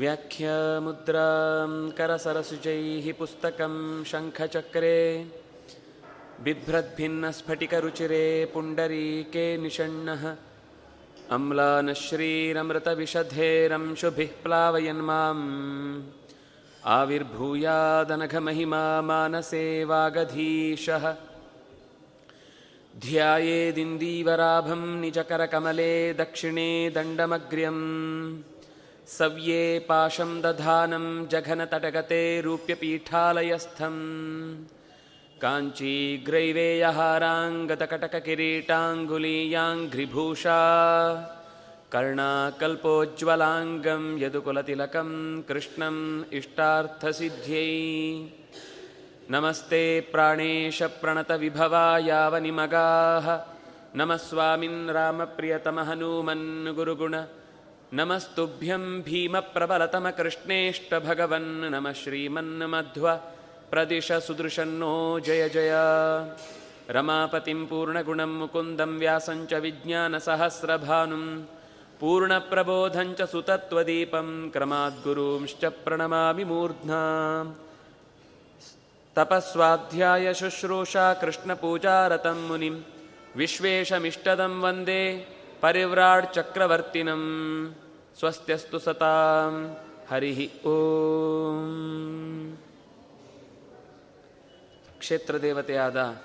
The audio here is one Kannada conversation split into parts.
व्याख्यामुद्रां करसरसुजैः पुस्तकं शङ्खचक्रे बिभ्रद्भिन्नस्फटिकरुचिरे पुण्डरीके निषण्णः अम्लानश्रीरमृतविशधेरंशुभिः प्लावयन्माम् आविर्भूयादनघमहिमा मानसे वागधीशः ध्यायेदिन्दीवराभं निजकरकमले दक्षिणे दण्डमग्र्यम्। सव्ये पाशं दधानं जघनतटगते रूप्यपीठालयस्थम्। काञ्चीग्रैवेयहाराङ्गतकटककिरीटाङ्गुलीयाङ्घ्रिभूषा। कर्णाकल्पोज्ज्वलाङ्गं यदुकुलतिलकं कृष्णम् इष्टार्थसिद्ध्यै नमस्ते प्राणेशप्रणतविभवायावनिमगाः नमः स्वामिन् रामप्रियतमहनूमन् गुरुगुण नमस्तुभ्यं भीमप्रबलतमकृष्णेष्टभगवन् नमः श्रीमन्मध्व प्रदिश सुदृशन्नो जय जय रमापतिं पूर्णगुणं मुकुन्दं व्यासं च ಪೂರ್ಣಪ್ರಬೋಧಂಚ ಸುತತ್ವದೀಪಂ ಕ್ರಮಾದ್ಗುರುಂಶ್ಚ ಪ್ರಣಮಾಮಿ ಮೂರ್ಧ್ನಾ. ತಪಸ್ವಾಧ್ಯಾಯ ಕೃಷ್ಣ ಪೂಜಾರತಂ ಮುನಿಂ. ವಿಶ್ವೇಶಮಿಷ್ಟದಂ ವಂದೇ ಪರಿವ್ರಾಡ್ ಚಕ್ರವರ್ತಿನಂ. ಸ್ವಸ್ತ್ಯಸ್ತು ಸತಾಂ. ಹರಿ ಓಂ. ಕ್ಷೇತ್ರ ದೇವತೆಯಾದ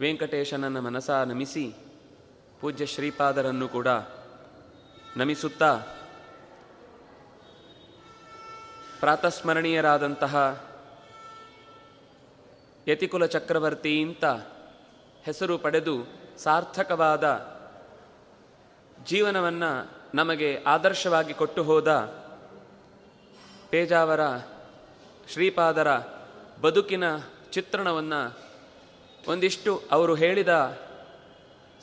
ವೆಂಕಟೇಶನನ್ನು ಮನಸ ನಮಿಸಿ ಪೂಜ್ಯ ಶ್ರೀಪಾದರನ್ನು ಕೂಡ ನಮಿಸುತ್ತಾ ಪ್ರಾತಸ್ಮರಣೀಯರಾದಂತಹ ಯತಿಕುಲ ಚಕ್ರವರ್ತಿ ಇಂತ ಹೆಸರು ಪಡೆದು ಸಾರ್ಥಕವಾದ ಜೀವನವನ್ನು ನಮಗೆ ಆದರ್ಶವಾಗಿ ಕೊಟ್ಟು ಹೋದ ಪೇಜಾವರ ಶ್ರೀಪಾದರ ಬದುಕಿನ ಚಿತ್ರಣವನ್ನು ಒಂದಿಷ್ಟು ಅವರು ಹೇಳಿದ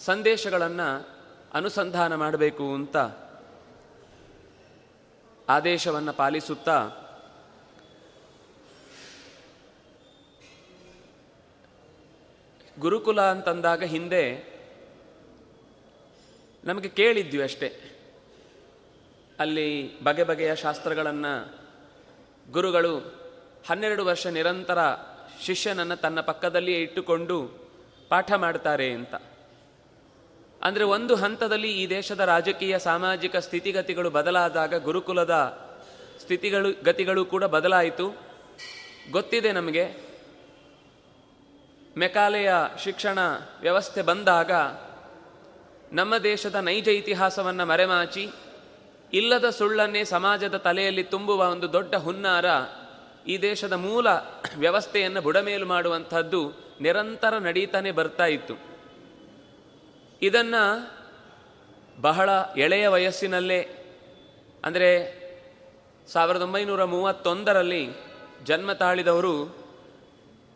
ಸಂದೇಶಗಳನ್ನು ಅನುಸಂಧಾನ ಮಾಡಬೇಕು ಅಂತ ಆದೇಶವನ್ನು ಪಾಲಿಸುತ್ತಾ ಗುರುಕುಲ ಅಂತಂದಾಗ ಹಿಂದೆ ನಮಗೆ ಕೇಳಿದ್ವಿ ಅಷ್ಟೇ. ಅಲ್ಲಿ ಬಗೆ ಬಗೆಯ ಶಾಸ್ತ್ರಗಳನ್ನು ಗುರುಗಳು ಹನ್ನೆರಡು ವರ್ಷ ನಿರಂತರ ಶಿಷ್ಯನನ್ನು ತನ್ನ ಪಕ್ಕದಲ್ಲಿಯೇ ಇಟ್ಟುಕೊಂಡು ಪಾಠ ಮಾಡ್ತಾರೆ ಅಂತ. ಅಂದರೆ ಒಂದು ಹಂತದಲ್ಲಿ ಈ ದೇಶದ ರಾಜಕೀಯ ಸಾಮಾಜಿಕ ಸ್ಥಿತಿಗತಿಗಳು ಬದಲಾದಾಗ ಗುರುಕುಲದ ಸ್ಥಿತಿಗಳು, ಗತಿಗಳು ಕೂಡ ಬದಲಾಯಿತು. ಗೊತ್ತಿದೆ ನಮಗೆ, ಮೆಕಾಲೆಯ ಶಿಕ್ಷಣ ವ್ಯವಸ್ಥೆ ಬಂದಾಗ ನಮ್ಮ ದೇಶದ ನೈಜ ಇತಿಹಾಸವನ್ನು ಮರೆಮಾಚಿ, ಇಲ್ಲದ ಸುಳ್ಳನ್ನೇ ಸಮಾಜದ ತಲೆಯಲ್ಲಿ ತುಂಬುವ ಒಂದು ದೊಡ್ಡ ಹುನ್ನಾರ ಈ ದೇಶದ ಮೂಲ ವ್ಯವಸ್ಥೆಯನ್ನು ಬುಡಮೇಲು ಮಾಡುವಂಥದ್ದು ನಿರಂತರ ನಡೀತಾನೆ ಬರ್ತಾ ಇತ್ತು. ಇದನ್ನು ಬಹಳ ಎಳೆಯ ವಯಸ್ಸಿನಲ್ಲೇ, ಅಂದರೆ ಸಾವಿರದ ಒಂಬೈನೂರ ಮೂವತ್ತೊಂದರಲ್ಲಿ ಜನ್ಮ ತಾಳಿದವರು,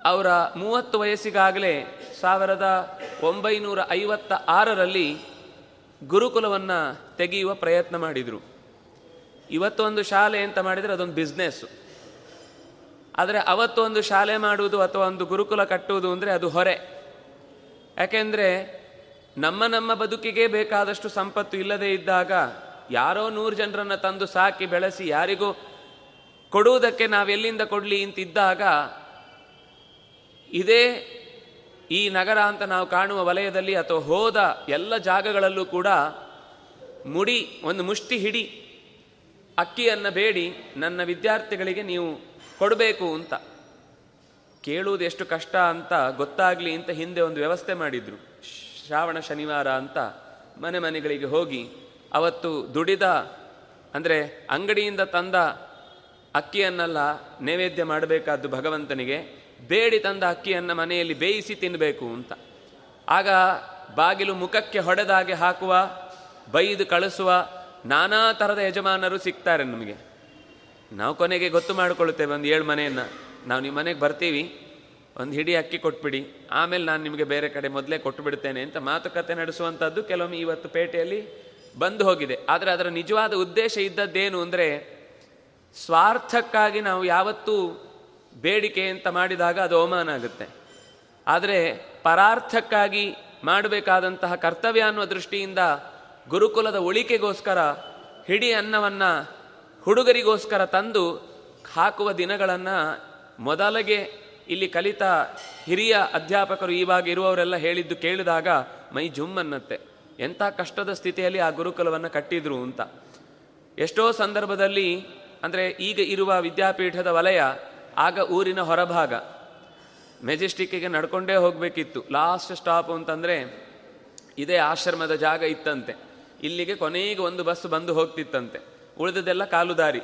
ಅವರ ಮೂವತ್ತು ವಯಸ್ಸಿಗಾಗಲೇ ಸಾವಿರದ ಒಂಬೈನೂರ ಐವತ್ತ ಆರರಲ್ಲಿ ಗುರುಕುಲವನ್ನು ತೆಗೆಯುವ ಪ್ರಯತ್ನ ಮಾಡಿದರು. ಇವತ್ತೊಂದು ಶಾಲೆ ಅಂತ ಮಾಡಿದರೆ ಅದೊಂದು ಬಿಸ್ನೆಸ್ಸು ಆದರೆ ಅವತ್ತು ಒಂದು ಶಾಲೆ ಮಾಡುವುದು ಅಥವಾ ಒಂದು ಗುರುಕುಲ ಕಟ್ಟುವುದು ಅಂದರೆ ಅದು ಹೊರೆ. ಯಾಕೆಂದರೆ ನಮ್ಮ ನಮ್ಮ ಬದುಕಿಗೆ ಬೇಕಾದಷ್ಟು ಸಂಪತ್ತು ಇಲ್ಲದೇ ಇದ್ದಾಗ ಯಾರೋ ನೂರು ಜನರನ್ನು ತಂದು ಸಾಕಿ ಬೆಳೆಸಿ ಯಾರಿಗೂ ಕೊಡುವುದಕ್ಕೆ ನಾವೆಲ್ಲಿಂದ ಕೊಡಲಿ ಅಂತಿದ್ದಾಗ ಇದೇ ಈ ನಗರ ಅಂತ ನಾವು ಕಾಣುವ ವಲಯದಲ್ಲಿ ಅಥವಾ ಹೋದ ಎಲ್ಲ ಜಾಗಗಳಲ್ಲೂ ಕೂಡ ಮುಡಿ, ಒಂದು ಮುಷ್ಟಿ ಹಿಡಿ ಅಕ್ಕಿಯನ್ನು ಬೇಡಿ, ನನ್ನ ವಿದ್ಯಾರ್ಥಿಗಳಿಗೆ ನೀವು ಕೊಡಬೇಕು ಅಂತ. ಕೇಳುವುದು ಎಷ್ಟು ಕಷ್ಟ ಅಂತ ಗೊತ್ತಾಗಲಿ ಅಂತ ಹಿಂದೆ ಒಂದು ವ್ಯವಸ್ಥೆ ಮಾಡಿದ್ರು. ಶ್ರಾವಣ ಶನಿವಾರ ಅಂತ ಮನೆ ಮನೆಗಳಿಗೆ ಹೋಗಿ ಅವತ್ತು ದುಡಿದ, ಅಂದರೆ ಅಂಗಡಿಯಿಂದ ತಂದ ಅಕ್ಕಿಯನ್ನೆಲ್ಲ ನೈವೇದ್ಯ ಮಾಡಬೇಕಾದ್ದು ಭಗವಂತನಿಗೆ, ಬೇಡಿ ತಂದ ಅಕ್ಕಿಯನ್ನು ಮನೆಯಲ್ಲಿ ಬೇಯಿಸಿ ತಿನ್ನಬೇಕು ಅಂತ. ಆಗ ಬಾಗಿಲು ಮುಖಕ್ಕೆ ಹೊಡೆದಾಗೆ ಹಾಕುವ, ಬೈದು ಕಳಿಸುವ ನಾನಾ ಥರದ ಯಜಮಾನರು ಸಿಗ್ತಾರೆ ನಮಗೆ. ನಾವು ಕೊನೆಗೆ ಗೊತ್ತು ಮಾಡಿಕೊಳ್ಳುತ್ತೇವೆ ಒಂದು ಏಳು ಮನೆಯನ್ನು. ನಾವು ನಿಮ್ಮ ಮನೆಗೆ ಬರ್ತೀವಿ. ಒಂದು ಹಿಡಿ ಅಕ್ಕಿ ಕೊಟ್ಬಿಡಿ. ಆಮೇಲೆ ನಾನು ನಿಮಗೆ ಬೇರೆ ಕಡೆ ಮೊದಲೇ ಕೊಟ್ಟು ಬಿಡ್ತೇನೆ ಅಂತ ಮಾತುಕತೆ ನಡೆಸುವಂಥದ್ದು ಕೆಲವೊಮ್ಮೆ ಇವತ್ತು ಪೇಟೆಯಲ್ಲಿ ಬಂದು ಹೋಗಿದೆ. ಆದರೆ ಅದರ ನಿಜವಾದ ಉದ್ದೇಶ ಇದ್ದದ್ದೇನು ಅಂದರೆ ಸ್ವಾರ್ಥಕ್ಕಾಗಿ ನಾವು ಯಾವತ್ತೂ ಬೇಡಿಕೆ ಅಂತ ಮಾಡಿದಾಗ ಅದು ಅವಮಾನ ಆಗುತ್ತೆ. ಆದರೆ ಪರಾರ್ಥಕ್ಕಾಗಿ ಮಾಡಬೇಕಾದಂತಹ ಕರ್ತವ್ಯ ಅನ್ನುವ ದೃಷ್ಟಿಯಿಂದ ಗುರುಕುಲದ ಉಳಿಕೆಗೋಸ್ಕರ, ಹಿಡಿ ಅನ್ನವನ್ನು ಹುಡುಗರಿಗೋಸ್ಕರ ತಂದು ಹಾಕುವ ದಿನಗಳನ್ನು ಮೊದಲಿಗೆ ಇಲ್ಲಿ ಕಲಿತ ಹಿರಿಯ ಅಧ್ಯಾಪಕರು ಇವಾಗ ಇರುವವರೆಲ್ಲ ಹೇಳಿದ್ದು ಕೇಳಿದಾಗ ಮೈ ಜುಮ್ ಅನ್ನತ್ತೆ. ಎಂಥ ಕಷ್ಟದ ಸ್ಥಿತಿಯಲ್ಲಿ ಆ ಗುರುಕುಲವನ್ನು ಕಟ್ಟಿದ್ರು ಅಂತ. ಎಷ್ಟೋ ಸಂದರ್ಭದಲ್ಲಿ ಅಂದರೆ ಈಗ ಇರುವ ವಿದ್ಯಾಪೀಠದ ವಲಯ, ಆಗ ಊರಿನ ಹೊರಭಾಗ. ಮೆಜೆಸ್ಟಿಕ್ಕಿಗೆ ನಡ್ಕೊಂಡೇ ಹೋಗಬೇಕಿತ್ತು. ಲಾಸ್ಟ್ ಸ್ಟಾಪ್ ಅಂತಂದರೆ ಇದೇ ಆಶ್ರಮದ ಜಾಗ ಇತ್ತಂತೆ. ಇಲ್ಲಿಗೆ ಕೊನೆಗೆ ಒಂದು ಬಸ್ ಬಂದು ಹೋಗ್ತಿತ್ತಂತೆ. ಉಳಿದದೆಲ್ಲ ಕಾಲುದಾರಿ.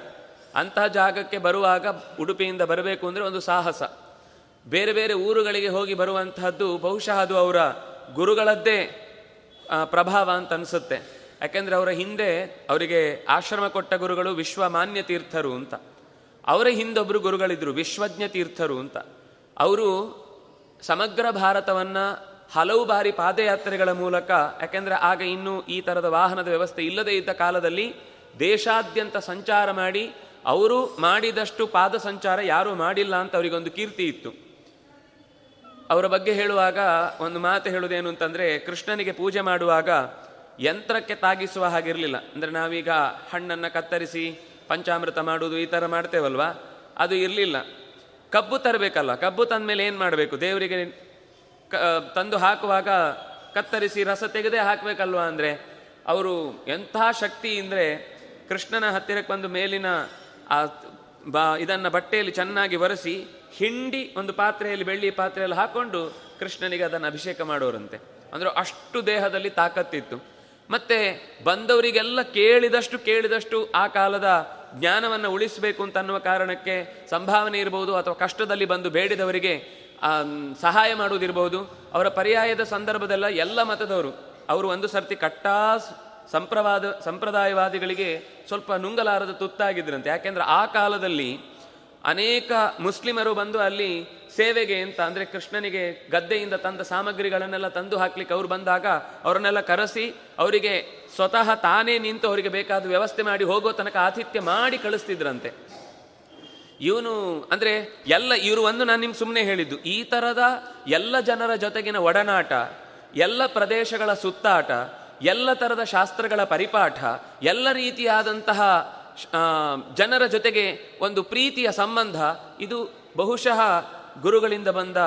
ಅಂತಹ ಜಾಗಕ್ಕೆ ಬರುವಾಗ ಉಡುಪಿಯಿಂದ ಬರಬೇಕು ಅಂದರೆ ಒಂದು ಸಾಹಸ. ಬೇರೆ ಬೇರೆ ಊರುಗಳಿಗೆ ಹೋಗಿ ಬರುವಂತಹದ್ದು ಬಹುಶಃ ಅದು ಅವರ ಗುರುಗಳದ್ದೇ ಪ್ರಭಾವ ಅಂತ ಅನಿಸುತ್ತೆ. ಯಾಕೆಂದರೆ ಅವರ ಹಿಂದೆ ಅವರಿಗೆ ಆಶ್ರಮ ಕೊಟ್ಟ ಗುರುಗಳು ವಿಶ್ವಮಾನ್ಯ ತೀರ್ಥರು ಅಂತ. ಅವರ ಹಿಂದೊಬ್ಬರು ಗುರುಗಳಿದ್ರು, ವಿಶ್ವಜ್ಞ ತೀರ್ಥರು ಅಂತ. ಅವರು ಸಮಗ್ರ ಭಾರತವನ್ನು ಹಲವು ಬಾರಿ ಪಾದಯಾತ್ರೆಗಳ ಮೂಲಕ, ಯಾಕೆಂದರೆ ಆಗ ಇನ್ನೂ ಈ ಥರದ ವಾಹನದ ವ್ಯವಸ್ಥೆ ಇಲ್ಲದೇ ಇದ್ದ ಕಾಲದಲ್ಲಿ ದೇಶಾದ್ಯಂತ ಸಂಚಾರ ಮಾಡಿ, ಅವರು ಮಾಡಿದಷ್ಟು ಪಾದ ಸಂಚಾರ ಯಾರೂ ಮಾಡಿಲ್ಲ ಅಂತ ಅವರಿಗೊಂದು ಕೀರ್ತಿ ಇತ್ತು. ಅವರ ಬಗ್ಗೆ ಹೇಳುವಾಗ ಒಂದು ಮಾತು ಹೇಳುವುದೇನು ಅಂತಂದರೆ, ಕೃಷ್ಣನಿಗೆ ಪೂಜೆ ಮಾಡುವಾಗ ಯಂತ್ರಕ್ಕೆ ತಾಗಿಸುವ ಹಾಗಿರಲಿಲ್ಲ. ಅಂದರೆ ನಾವೀಗ ಹಣ್ಣನ್ನು ಕತ್ತರಿಸಿ ಪಂಚಾಮೃತ ಮಾಡುವುದು ಈ ಥರ ಮಾಡ್ತೇವಲ್ವಾ? ಅದು ಇರಲಿಲ್ಲ. ಕಬ್ಬು ತರಬೇಕಲ್ಲ ಕಬ್ಬು ತಂದ ಮೇಲೆ ಏನು ಮಾಡಬೇಕು? ದೇವರಿಗೆ ತಂದು ಹಾಕುವಾಗ ಕತ್ತರಿಸಿ ರಸ ತೆಗೆದೇ ಹಾಕಬೇಕಲ್ವಾ ಅಂದರೆ? ಅವರು ಎಂಥ ಶಕ್ತಿ ಅಂದರೆ ಕೃಷ್ಣನ ಹತ್ತಿರಕ್ಕೆ ಬಂದು ಮೇಲಿನ ಆ ಬಾ, ಇದನ್ನು ಬಟ್ಟೆಯಲ್ಲಿ ಚೆನ್ನಾಗಿ ಒರೆಸಿ ಹಿಂಡಿ ಒಂದು ಪಾತ್ರೆಯಲ್ಲಿ, ಬೆಳ್ಳಿ ಪಾತ್ರೆಯಲ್ಲಿ ಹಾಕೊಂಡು ಕೃಷ್ಣನಿಗೆ ಅದನ್ನು ಅಭಿಷೇಕ ಮಾಡೋರಂತೆ. ಅಂದರೆ ಅಷ್ಟು ದೇಹದಲ್ಲಿ ತಾಕತ್ತಿತ್ತು. ಮತ್ತೆ ಬಂದವರಿಗೆಲ್ಲ ಕೇಳಿದಷ್ಟು ಕೇಳಿದಷ್ಟು ಆ ಕಾಲದ ಜ್ಞಾನವನ್ನು ಉಳಿಸಬೇಕು ಅಂತ ಅನ್ನುವ ಕಾರಣಕ್ಕೆ ಸಂಭಾವನೆ ಇರಬಹುದು ಅಥವಾ ಕಷ್ಟದಲ್ಲಿ ಬಂದು ಬೇಡಿದವರಿಗೆ ಸಹಾಯ ಮಾಡುವುದಿರಬಹುದು ಅವರ ಪರ್ಯಾಯದ ಸಂದರ್ಭದಲ್ಲ ಎಲ್ಲ ಮತದವರು. ಅವರು ಒಂದು ಸರ್ತಿ ಕಟ್ಟಾ ಸಂಪ್ರವಾದ, ಸಂಪ್ರದಾಯವಾದಿಗಳಿಗೆ ಸ್ವಲ್ಪ ನುಂಗಲಾರದ ತುತ್ತಾಗಿದ್ರಂತೆ ಯಾಕೆಂದ್ರೆ ಆ ಕಾಲದಲ್ಲಿ ಅನೇಕ ಮುಸ್ಲಿಮರು ಬಂದು ಅಲ್ಲಿ ಸೇವೆಗೆ ಅಂತ ಅಂದರೆ ಕೃಷ್ಣನಿಗೆ ಗದ್ದೆಯಿಂದ ತಂದ ಸಾಮಗ್ರಿಗಳನ್ನೆಲ್ಲ ತಂದು ಹಾಕ್ಲಿಕ್ಕೆ ಅವ್ರು ಬಂದಾಗ ಅವರನ್ನೆಲ್ಲ ಕರೆಸಿ ಅವರಿಗೆ ಸ್ವತಃ ತಾನೇ ನಿಂತು ಅವರಿಗೆ ಬೇಕಾದ ವ್ಯವಸ್ಥೆ ಮಾಡಿ ಹೋಗೋ ತನಕ ಆತಿಥ್ಯ ಮಾಡಿ ಕಳಿಸ್ತಿದ್ರಂತೆ. ಇವನು ಅಂದರೆ ಎಲ್ಲ ಇವರು ಒಂದು ನಾನು ನಿಮ್ಗೆ ಸುಮ್ಮನೆ ಹೇಳಿದ್ದು, ಈ ಥರದ ಎಲ್ಲ ಜನರ ಜೊತೆಗಿನ ಒಡನಾಟ, ಎಲ್ಲ ಪ್ರದೇಶಗಳ ಸುತ್ತಾಟ, ಎಲ್ಲ ಥರದ ಶಾಸ್ತ್ರಗಳ ಪರಿಪಾಠ, ಎಲ್ಲ ರೀತಿಯಾದಂತಹ ಜನರ ಜೊತೆಗೆ ಒಂದು ಪ್ರೀತಿಯ ಸಂಬಂಧ, ಇದು ಬಹುಶಃ ಗುರುಗಳಿಂದ ಬಂದ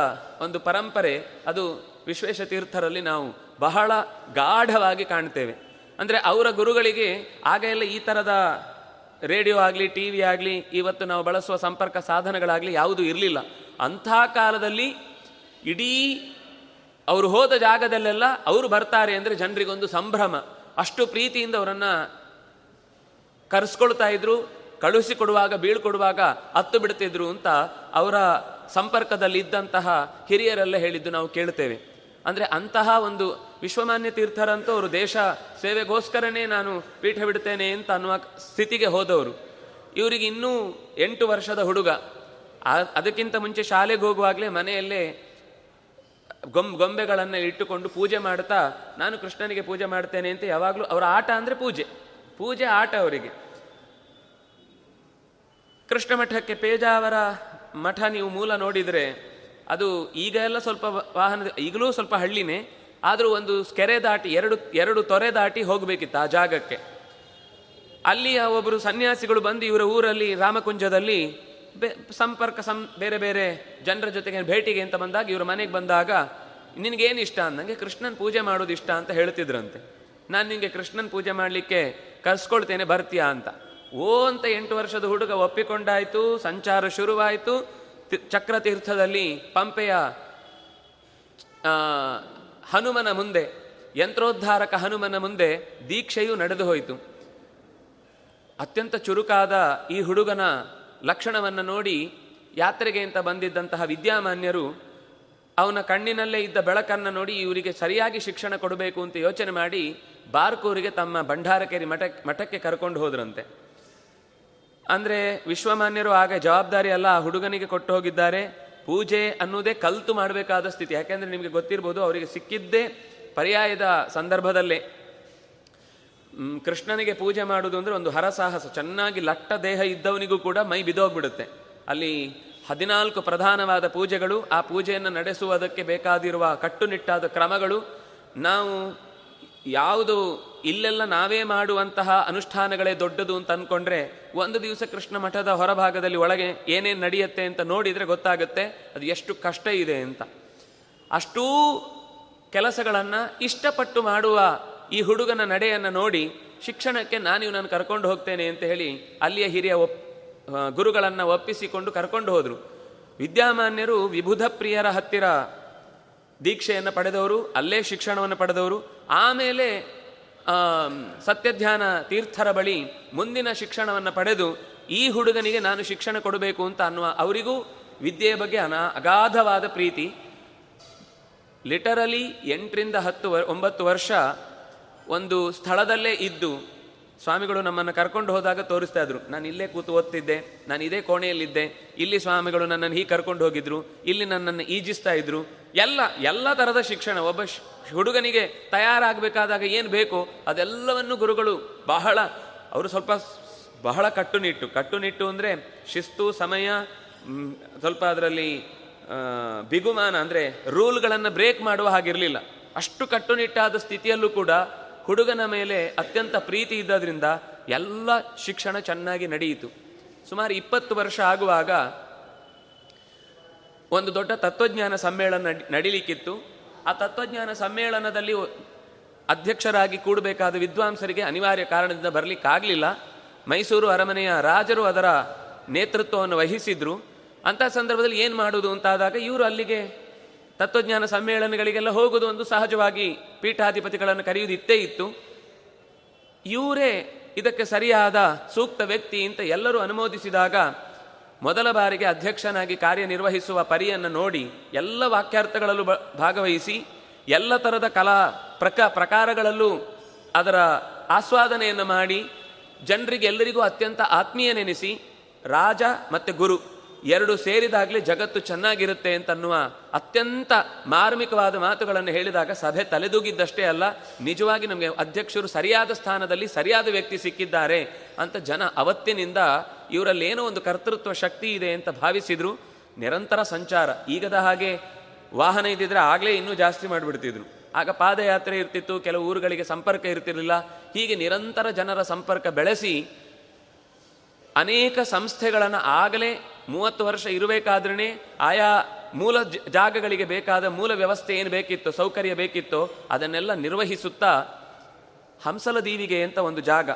ಒಂದು ಪರಂಪರೆ. ಅದು ವಿಶ್ವೇಶ ತೀರ್ಥರಲ್ಲಿ ನಾವು ಬಹಳ ಗಾಢವಾಗಿ ಕಾಣ್ತೇವೆ. ಅಂದರೆ ಅವರ ಗುರುಗಳಿಗೆ ಆಗ ಎಲ್ಲ ಈ ಥರದ ರೇಡಿಯೋ ಆಗಲಿ ಟಿ ವಿ ಆಗಲಿ, ಇವತ್ತು ನಾವು ಬಳಸುವ ಸಂಪರ್ಕ ಸಾಧನಗಳಾಗಲಿ ಯಾವುದೂ ಇರಲಿಲ್ಲ. ಅಂಥ ಕಾಲದಲ್ಲಿ ಇಡೀ ಅವರು ಹೋದ ಜಾಗದಲ್ಲೆಲ್ಲ ಅವರು ಬರ್ತಾರೆ ಅಂದರೆ ಜನರಿಗೊಂದು ಸಂಭ್ರಮ. ಅಷ್ಟು ಪ್ರೀತಿಯಿಂದ ಅವರನ್ನು ಕರೆಸ್ಕೊಳ್ತಾ ಇದ್ರು, ಕಳುಹಿಸಿಕೊಡುವಾಗ, ಬೀಳ್ಕೊಡುವಾಗ ಹತ್ತು ಬಿಡ್ತಿದ್ರು ಅಂತ ಅವರ ಸಂಪರ್ಕದಲ್ಲಿ ಇದ್ದಂತಹ ಹಿರಿಯರೆಲ್ಲ ಹೇಳಿದ್ದು ನಾವು ಕೇಳ್ತೇವೆ ಅಂದರೆ ಅಂತಹ ಒಂದು ವಿಶ್ವಮಾನ್ಯ ತೀರ್ಥರಂತೂ ಅವರು ದೇಶ ಸೇವೆಗೋಸ್ಕರನೇ ನಾನು ಪೀಠ ಬಿಡ್ತೇನೆ ಅಂತ ಅನ್ನುವ ಸ್ಥಿತಿಗೆ ಹೋದವರು. ಇವರಿಗೆ ಇನ್ನೂ ಎಂಟು ವರ್ಷದ ಹುಡುಗ. ಅದಕ್ಕಿಂತ ಮುಂಚೆ ಶಾಲೆಗೆ ಹೋಗುವಾಗಲೇ ಮನೆಯಲ್ಲೇ ಗೊಂಬ್ ಗೊಂಬೆಗಳನ್ನು ಇಟ್ಟುಕೊಂಡು ಪೂಜೆ ಮಾಡ್ತಾ, ನಾನು ಕೃಷ್ಣನಿಗೆ ಪೂಜೆ ಮಾಡ್ತೇನೆ ಅಂತ ಯಾವಾಗಲೂ, ಅವರ ಆಟ ಅಂದರೆ ಪೂಜೆ. ಪೂಜೆ ಆಟ ಅವರಿಗೆ. ಕೃಷ್ಣ ಮಠಕ್ಕೆ ಪೇಜಾವರ ಮಠ ನೀವು ಮೂಲ ನೋಡಿದರೆ ಅದು ಈಗ ಎಲ್ಲ ಸ್ವಲ್ಪ ವಾಹನ ಈಗಲೂ ಸ್ವಲ್ಪ ಹಳ್ಳಿನೇ, ಆದರೂ ಒಂದು ಕೆರೆ ದಾಟಿ, ಎರಡು ಎರಡು ತೊರೆ ದಾಟಿ ಹೋಗಬೇಕಿತ್ತು ಆ ಜಾಗಕ್ಕೆ. ಅಲ್ಲಿಯ ಒಬ್ಬರು ಸನ್ಯಾಸಿಗಳು ಬಂದು ಇವರ ಊರಲ್ಲಿ, ರಾಮಕುಂಜದಲ್ಲಿ ಸಂಪರ್ಕ ಸಂ, ಬೇರೆ ಬೇರೆ ಜನರ ಜೊತೆಗೆ ಭೇಟಿಗೆ ಅಂತ ಬಂದಾಗ, ಇವ್ರ ಮನೆಗೆ ಬಂದಾಗ, ನಿನಗೇನು ಇಷ್ಟ ಅಂದಂಗೆ ಕೃಷ್ಣನ್ ಪೂಜೆ ಮಾಡೋದು ಇಷ್ಟ ಅಂತ ಹೇಳ್ತಿದ್ರಂತೆ. ನಾನು ನಿಮಗೆ ಕೃಷ್ಣನ್ ಪೂಜೆ ಮಾಡಲಿಕ್ಕೆ ಕರ್ಸ್ಕೊಳ್ತೇನೆ ಬರ್ತೀಯಾ ಅಂತ. ಓ ಅಂತ ಎಂಟು ವರ್ಷದ ಹುಡುಗ ಒಪ್ಪಿಕೊಂಡಾಯ್ತು, ಸಂಚಾರ ಶುರುವಾಯಿತು. ಚಕ್ರತೀರ್ಥದಲ್ಲಿ ಪಂಪೆಯ ಹನುಮನ ಮುಂದೆ, ಯಂತ್ರೋದ್ಧಾರಕ ಹನುಮನ ಮುಂದೆ ದೀಕ್ಷೆಯು ನಡೆದು ಹೋಯಿತು. ಅತ್ಯಂತ ಚುರುಕಾದ ಈ ಹುಡುಗನ ಲಕ್ಷಣವನ್ನು ನೋಡಿ ಯಾತ್ರೆಗೆ ಅಂತ ಬಂದಿದ್ದಂತಹ ವಿದ್ಯಾಮಾನ್ಯರು ಅವನ ಕಣ್ಣಿನಲ್ಲೇ ಇದ್ದ ಬೆಳಕನ್ನು ನೋಡಿ ಇವರಿಗೆ ಸರಿಯಾಗಿ ಶಿಕ್ಷಣ ಕೊಡಬೇಕು ಅಂತ ಯೋಚನೆ ಮಾಡಿ ಬಾರ್ಕೂರಿಗೆ ತಮ್ಮ ಭಂಡಾರಕೇರಿ ಮಠ ಮಠಕ್ಕೆ ಕರ್ಕೊಂಡು ಹೋದ್ರಂತೆ. ಅಂದರೆ ವಿಶ್ವಮಾನ್ಯರು ಆಗ ಜವಾಬ್ದಾರಿ ಅಲ್ಲ ಆ ಹುಡುಗನಿಗೆ ಕೊಟ್ಟು ಹೋಗಿದ್ದಾರೆ. ಪೂಜೆ ಅನ್ನೋದೇ ಕಲ್ತು ಮಾಡಬೇಕಾದ ಸ್ಥಿತಿ. ಯಾಕೆಂದರೆ ನಿಮಗೆ ಗೊತ್ತಿರ್ಬೋದು ಅವರಿಗೆ ಸಿಕ್ಕಿದ್ದೇ ಪರ್ಯಾಯದ ಸಂದರ್ಭದಲ್ಲೇ. ಕೃಷ್ಣನಿಗೆ ಪೂಜೆ ಮಾಡುವುದು ಅಂದರೆ ಒಂದು ಹರಸಾಹಸ ಚೆನ್ನಾಗಿ ಲಟ್ಟ ದೇಹ ಇದ್ದವನಿಗೂ ಕೂಡ ಮೈ ಬಿದೋಗ್ಬಿಡುತ್ತೆ. ಅಲ್ಲಿ ಹದಿನಾಲ್ಕು ಪ್ರಧಾನವಾದ ಪೂಜೆಗಳು, ಆ ಪೂಜೆಯನ್ನು ನಡೆಸುವುದಕ್ಕೆ ಬೇಕಾದಿರುವ ಕಟ್ಟುನಿಟ್ಟಾದ ಕ್ರಮಗಳು. ನಾವು ಯಾವುದು ಇಲ್ಲೆಲ್ಲ ನಾವೇ ಮಾಡುವಂತಹ ಅನುಷ್ಠಾನಗಳೇ ದೊಡ್ಡದು ಅಂತ ಅಂದ್ಕೊಂಡ್ರೆ ಒಂದು ದಿವಸ ಕೃಷ್ಣ ಮಠದ ಹೊರಭಾಗದಲ್ಲಿ ಒಳಗೆ ಏನೇನು ನಡೆಯುತ್ತೆ ಅಂತ ನೋಡಿದರೆ ಗೊತ್ತಾಗುತ್ತೆ, ಅದು ಎಷ್ಟು ಕಷ್ಟ ಇದೆ ಅಂತ. ಅಷ್ಟೂ ಕೆಲಸಗಳನ್ನು ಇಷ್ಟಪಟ್ಟು ಮಾಡುವ ಈ ಹುಡುಗನ ನಡೆಯನ್ನು ನೋಡಿ ಶಿಕ್ಷಣಕ್ಕೆ ನಾನು ಇವನನ್ನು ಕರ್ಕೊಂಡು ಹೋಗ್ತೇನೆ ಅಂತ ಹೇಳಿ ಅಲ್ಲಿಯ ಹಿರಿಯ ಒಪ್ ಗುರುಗಳನ್ನು ಒಪ್ಪಿಸಿಕೊಂಡು ಕರ್ಕೊಂಡು ಹೋದರು. ವಿದ್ಯಾಮಾನ್ಯರು ವಿಬುಧ ಪ್ರಿಯರ ಹತ್ತಿರ ದೀಕ್ಷೆಯನ್ನು ಪಡೆದವರು, ಅಲ್ಲೇ ಶಿಕ್ಷಣವನ್ನು ಪಡೆದವರು. ಆಮೇಲೆ ಸತ್ಯಧ್ಯಾನ ತೀರ್ಥರ ಬಳಿ ಮುಂದಿನ ಶಿಕ್ಷಣವನ್ನು ಪಡೆದು ಈ ಹುಡುಗನಿಗೆ ನಾನು ಶಿಕ್ಷಣ ಕೊಡಬೇಕು ಅಂತ ಅನ್ನುವ ಅವರಿಗೂ ವಿದ್ಯೆಯ ಬಗ್ಗೆ ಅನಾ, ಅಗಾಧವಾದ ಪ್ರೀತಿ. ಲಿಟರಲಿ ಎಂಟರಿಂದ ಹತ್ತು ಒಂಬತ್ತು ವರ್ಷ ಒಂದು ಸ್ಥಳದಲ್ಲೇ ಇದ್ದು ಸ್ವಾಮಿಗಳು ನಮ್ಮನ್ನು ಕರ್ಕೊಂಡು ಹೋದಾಗ ತೋರಿಸ್ತಾ ಇದ್ರು. ನಾನು ಇಲ್ಲೇ ಕೂತು ಓದ್ತಿದ್ದೆ, ನಾನು ಇದೇ ಕೋಣೆಯಲ್ಲಿದ್ದೆ, ಇಲ್ಲಿ ಸ್ವಾಮಿಗಳು ನನ್ನನ್ನು ಹೀಗೆ ಕರ್ಕೊಂಡು ಹೋಗಿದ್ರು, ಇಲ್ಲಿ ನನ್ನನ್ನು ಈಜಿಸ್ತಾ ಇದ್ರು. ಎಲ್ಲ ಎಲ್ಲ ಥರದ ಶಿಕ್ಷಣ, ಒಬ್ಬ ಹುಡುಗನಿಗೆ ತಯಾರಾಗಬೇಕಾದಾಗ ಏನು ಬೇಕೋ ಅದೆಲ್ಲವನ್ನು ಗುರುಗಳು ಬಹಳ, ಅವರು ಸ್ವಲ್ಪ ಬಹಳ ಕಟ್ಟುನಿಟ್ಟು ಕಟ್ಟುನಿಟ್ಟು ಅಂದರೆ ಶಿಸ್ತು, ಸಮಯ ಸ್ವಲ್ಪ ಅದರಲ್ಲಿ ಬಿಗುಮಾನ ಅಂದರೆ ರೂಲ್ಗಳನ್ನು ಬ್ರೇಕ್ ಮಾಡುವ ಹಾಗಿರಲಿಲ್ಲ. ಅಷ್ಟು ಕಟ್ಟುನಿಟ್ಟಾದ ಸ್ಥಿತಿಯಲ್ಲೂ ಕೂಡ ಹುಡುಗನ ಮೇಲೆ ಅತ್ಯಂತ ಪ್ರೀತಿ ಇದ್ದದ್ರಿಂದ ಎಲ್ಲ ಶಿಕ್ಷಣ ಚೆನ್ನಾಗಿ ನಡೆಯಿತು. ಸುಮಾರು ಇಪ್ಪತ್ತು ವರ್ಷ ಆಗುವಾಗ ಒಂದು ದೊಡ್ಡ ತತ್ವಜ್ಞಾನ ಸಮ್ಮೇಳನ ನಡೀಲಿಕ್ಕಿತ್ತು. ಆ ತತ್ವಜ್ಞಾನ ಸಮ್ಮೇಳನದಲ್ಲಿ ಅಧ್ಯಕ್ಷರಾಗಿ ಕೂಡಬೇಕಾದ ವಿದ್ವಾಂಸರಿಗೆ ಅನಿವಾರ್ಯ ಕಾರಣದಿಂದ ಬರಲಿಕ್ಕಾಗಲಿಲ್ಲ. ಮೈಸೂರು ಅರಮನೆಯ ರಾಜರು ಅದರ ನೇತೃತ್ವವನ್ನು ವಹಿಸಿದ್ರು. ಅಂಥ ಸಂದರ್ಭದಲ್ಲಿ ಏನು ಮಾಡುವುದು ಅಂತಾದಾಗ ಇವರು ಅಲ್ಲಿಗೆ ತತ್ವಜ್ಞಾನ ಸಮ್ಮೇಳನಗಳಿಗೆಲ್ಲ ಹೋಗುವುದು ಒಂದು ಸಹಜವಾಗಿ ಪೀಠಾಧಿಪತಿಗಳನ್ನು ಕರೆಯುವುದಿತ್ತೇ ಇತ್ತು. ಇವರೇ ಇದಕ್ಕೆ ಸರಿಯಾದ ಸೂಕ್ತ ವ್ಯಕ್ತಿ ಅಂತ ಎಲ್ಲರೂ ಅನುಮೋದಿಸಿದಾಗ ಮೊದಲ ಬಾರಿಗೆ ಅಧ್ಯಕ್ಷನಾಗಿ ಕಾರ್ಯನಿರ್ವಹಿಸುವ ಪರಿಯನ್ನು ನೋಡಿ ಎಲ್ಲ ವಾಕ್ಯಾರ್ಥಗಳಲ್ಲೂ ಭಾಗವಹಿಸಿ ಎಲ್ಲ ಥರದ ಕಲಾ ಪ್ರಕ ಪ್ರಕಾರಗಳಲ್ಲೂ ಅದರ ಆಸ್ವಾದನೆಯನ್ನು ಮಾಡಿ ಜನರಿಗೆ ಎಲ್ಲರಿಗೂ ಅತ್ಯಂತ ಆತ್ಮೀಯನೆನಿಸಿ ರಾಜ ಮತ್ತು ಗುರು ಎರಡು ಸೇರಿದಾಗಲೇ ಜಗತ್ತು ಚೆನ್ನಾಗಿರುತ್ತೆ ಅಂತನ್ನುವ ಅತ್ಯಂತ ಮಾರ್ಮಿಕವಾದ ಮಾತುಗಳನ್ನು ಹೇಳಿದಾಗ ಸಭೆ ತಲೆದೂಗಿದ್ದಷ್ಟೇ ಅಲ್ಲ, ನಿಜವಾಗಿ ನಮಗೆ ಅಧ್ಯಕ್ಷರು ಸರಿಯಾದ ಸ್ಥಾನದಲ್ಲಿ ಸರಿಯಾದ ವ್ಯಕ್ತಿ ಸಿಕ್ಕಿದ್ದಾರೆ ಅಂತ ಜನ ಅವತ್ತಿನಿಂದ ಇವರಲ್ಲಿ ಏನೋ ಒಂದು ಕರ್ತೃತ್ವ ಶಕ್ತಿ ಇದೆ ಅಂತ ಭಾವಿಸಿದ್ರು. ನಿರಂತರ ಸಂಚಾರ. ಈಗದ ಹಾಗೆ ವಾಹನ ಇದ್ದಿದ್ರೆ ಆಗಲೇ ಇನ್ನೂ ಜಾಸ್ತಿ ಮಾಡಿಬಿಡ್ತಿದ್ರು. ಆಗ ಪಾದಯಾತ್ರೆ ಇರ್ತಿತ್ತು, ಕೆಲವು ಊರುಗಳಿಗೆ ಸಂಪರ್ಕ ಇರ್ತಿರಲಿಲ್ಲ. ಹೀಗೆ ನಿರಂತರ ಜನರ ಸಂಪರ್ಕ ಬೆಳೆಸಿ ಅನೇಕ ಸಂಸ್ಥೆಗಳನ್ನು ಆಗಲೇ ಮೂವತ್ತು ವರ್ಷ ಇರಬೇಕಾದ್ರೇ ಆಯಾ ಮೂಲ ಜಾಗಗಳಿಗೆ ಬೇಕಾದ ಮೂಲ ವ್ಯವಸ್ಥೆ ಏನು ಬೇಕಿತ್ತು, ಸೌಕರ್ಯ ಬೇಕಿತ್ತೋ ಅದನ್ನೆಲ್ಲ ನಿರ್ವಹಿಸುತ್ತಾ ಹಂಸಲ ದೀವಿಗೆ ಅಂತ ಒಂದು ಜಾಗ.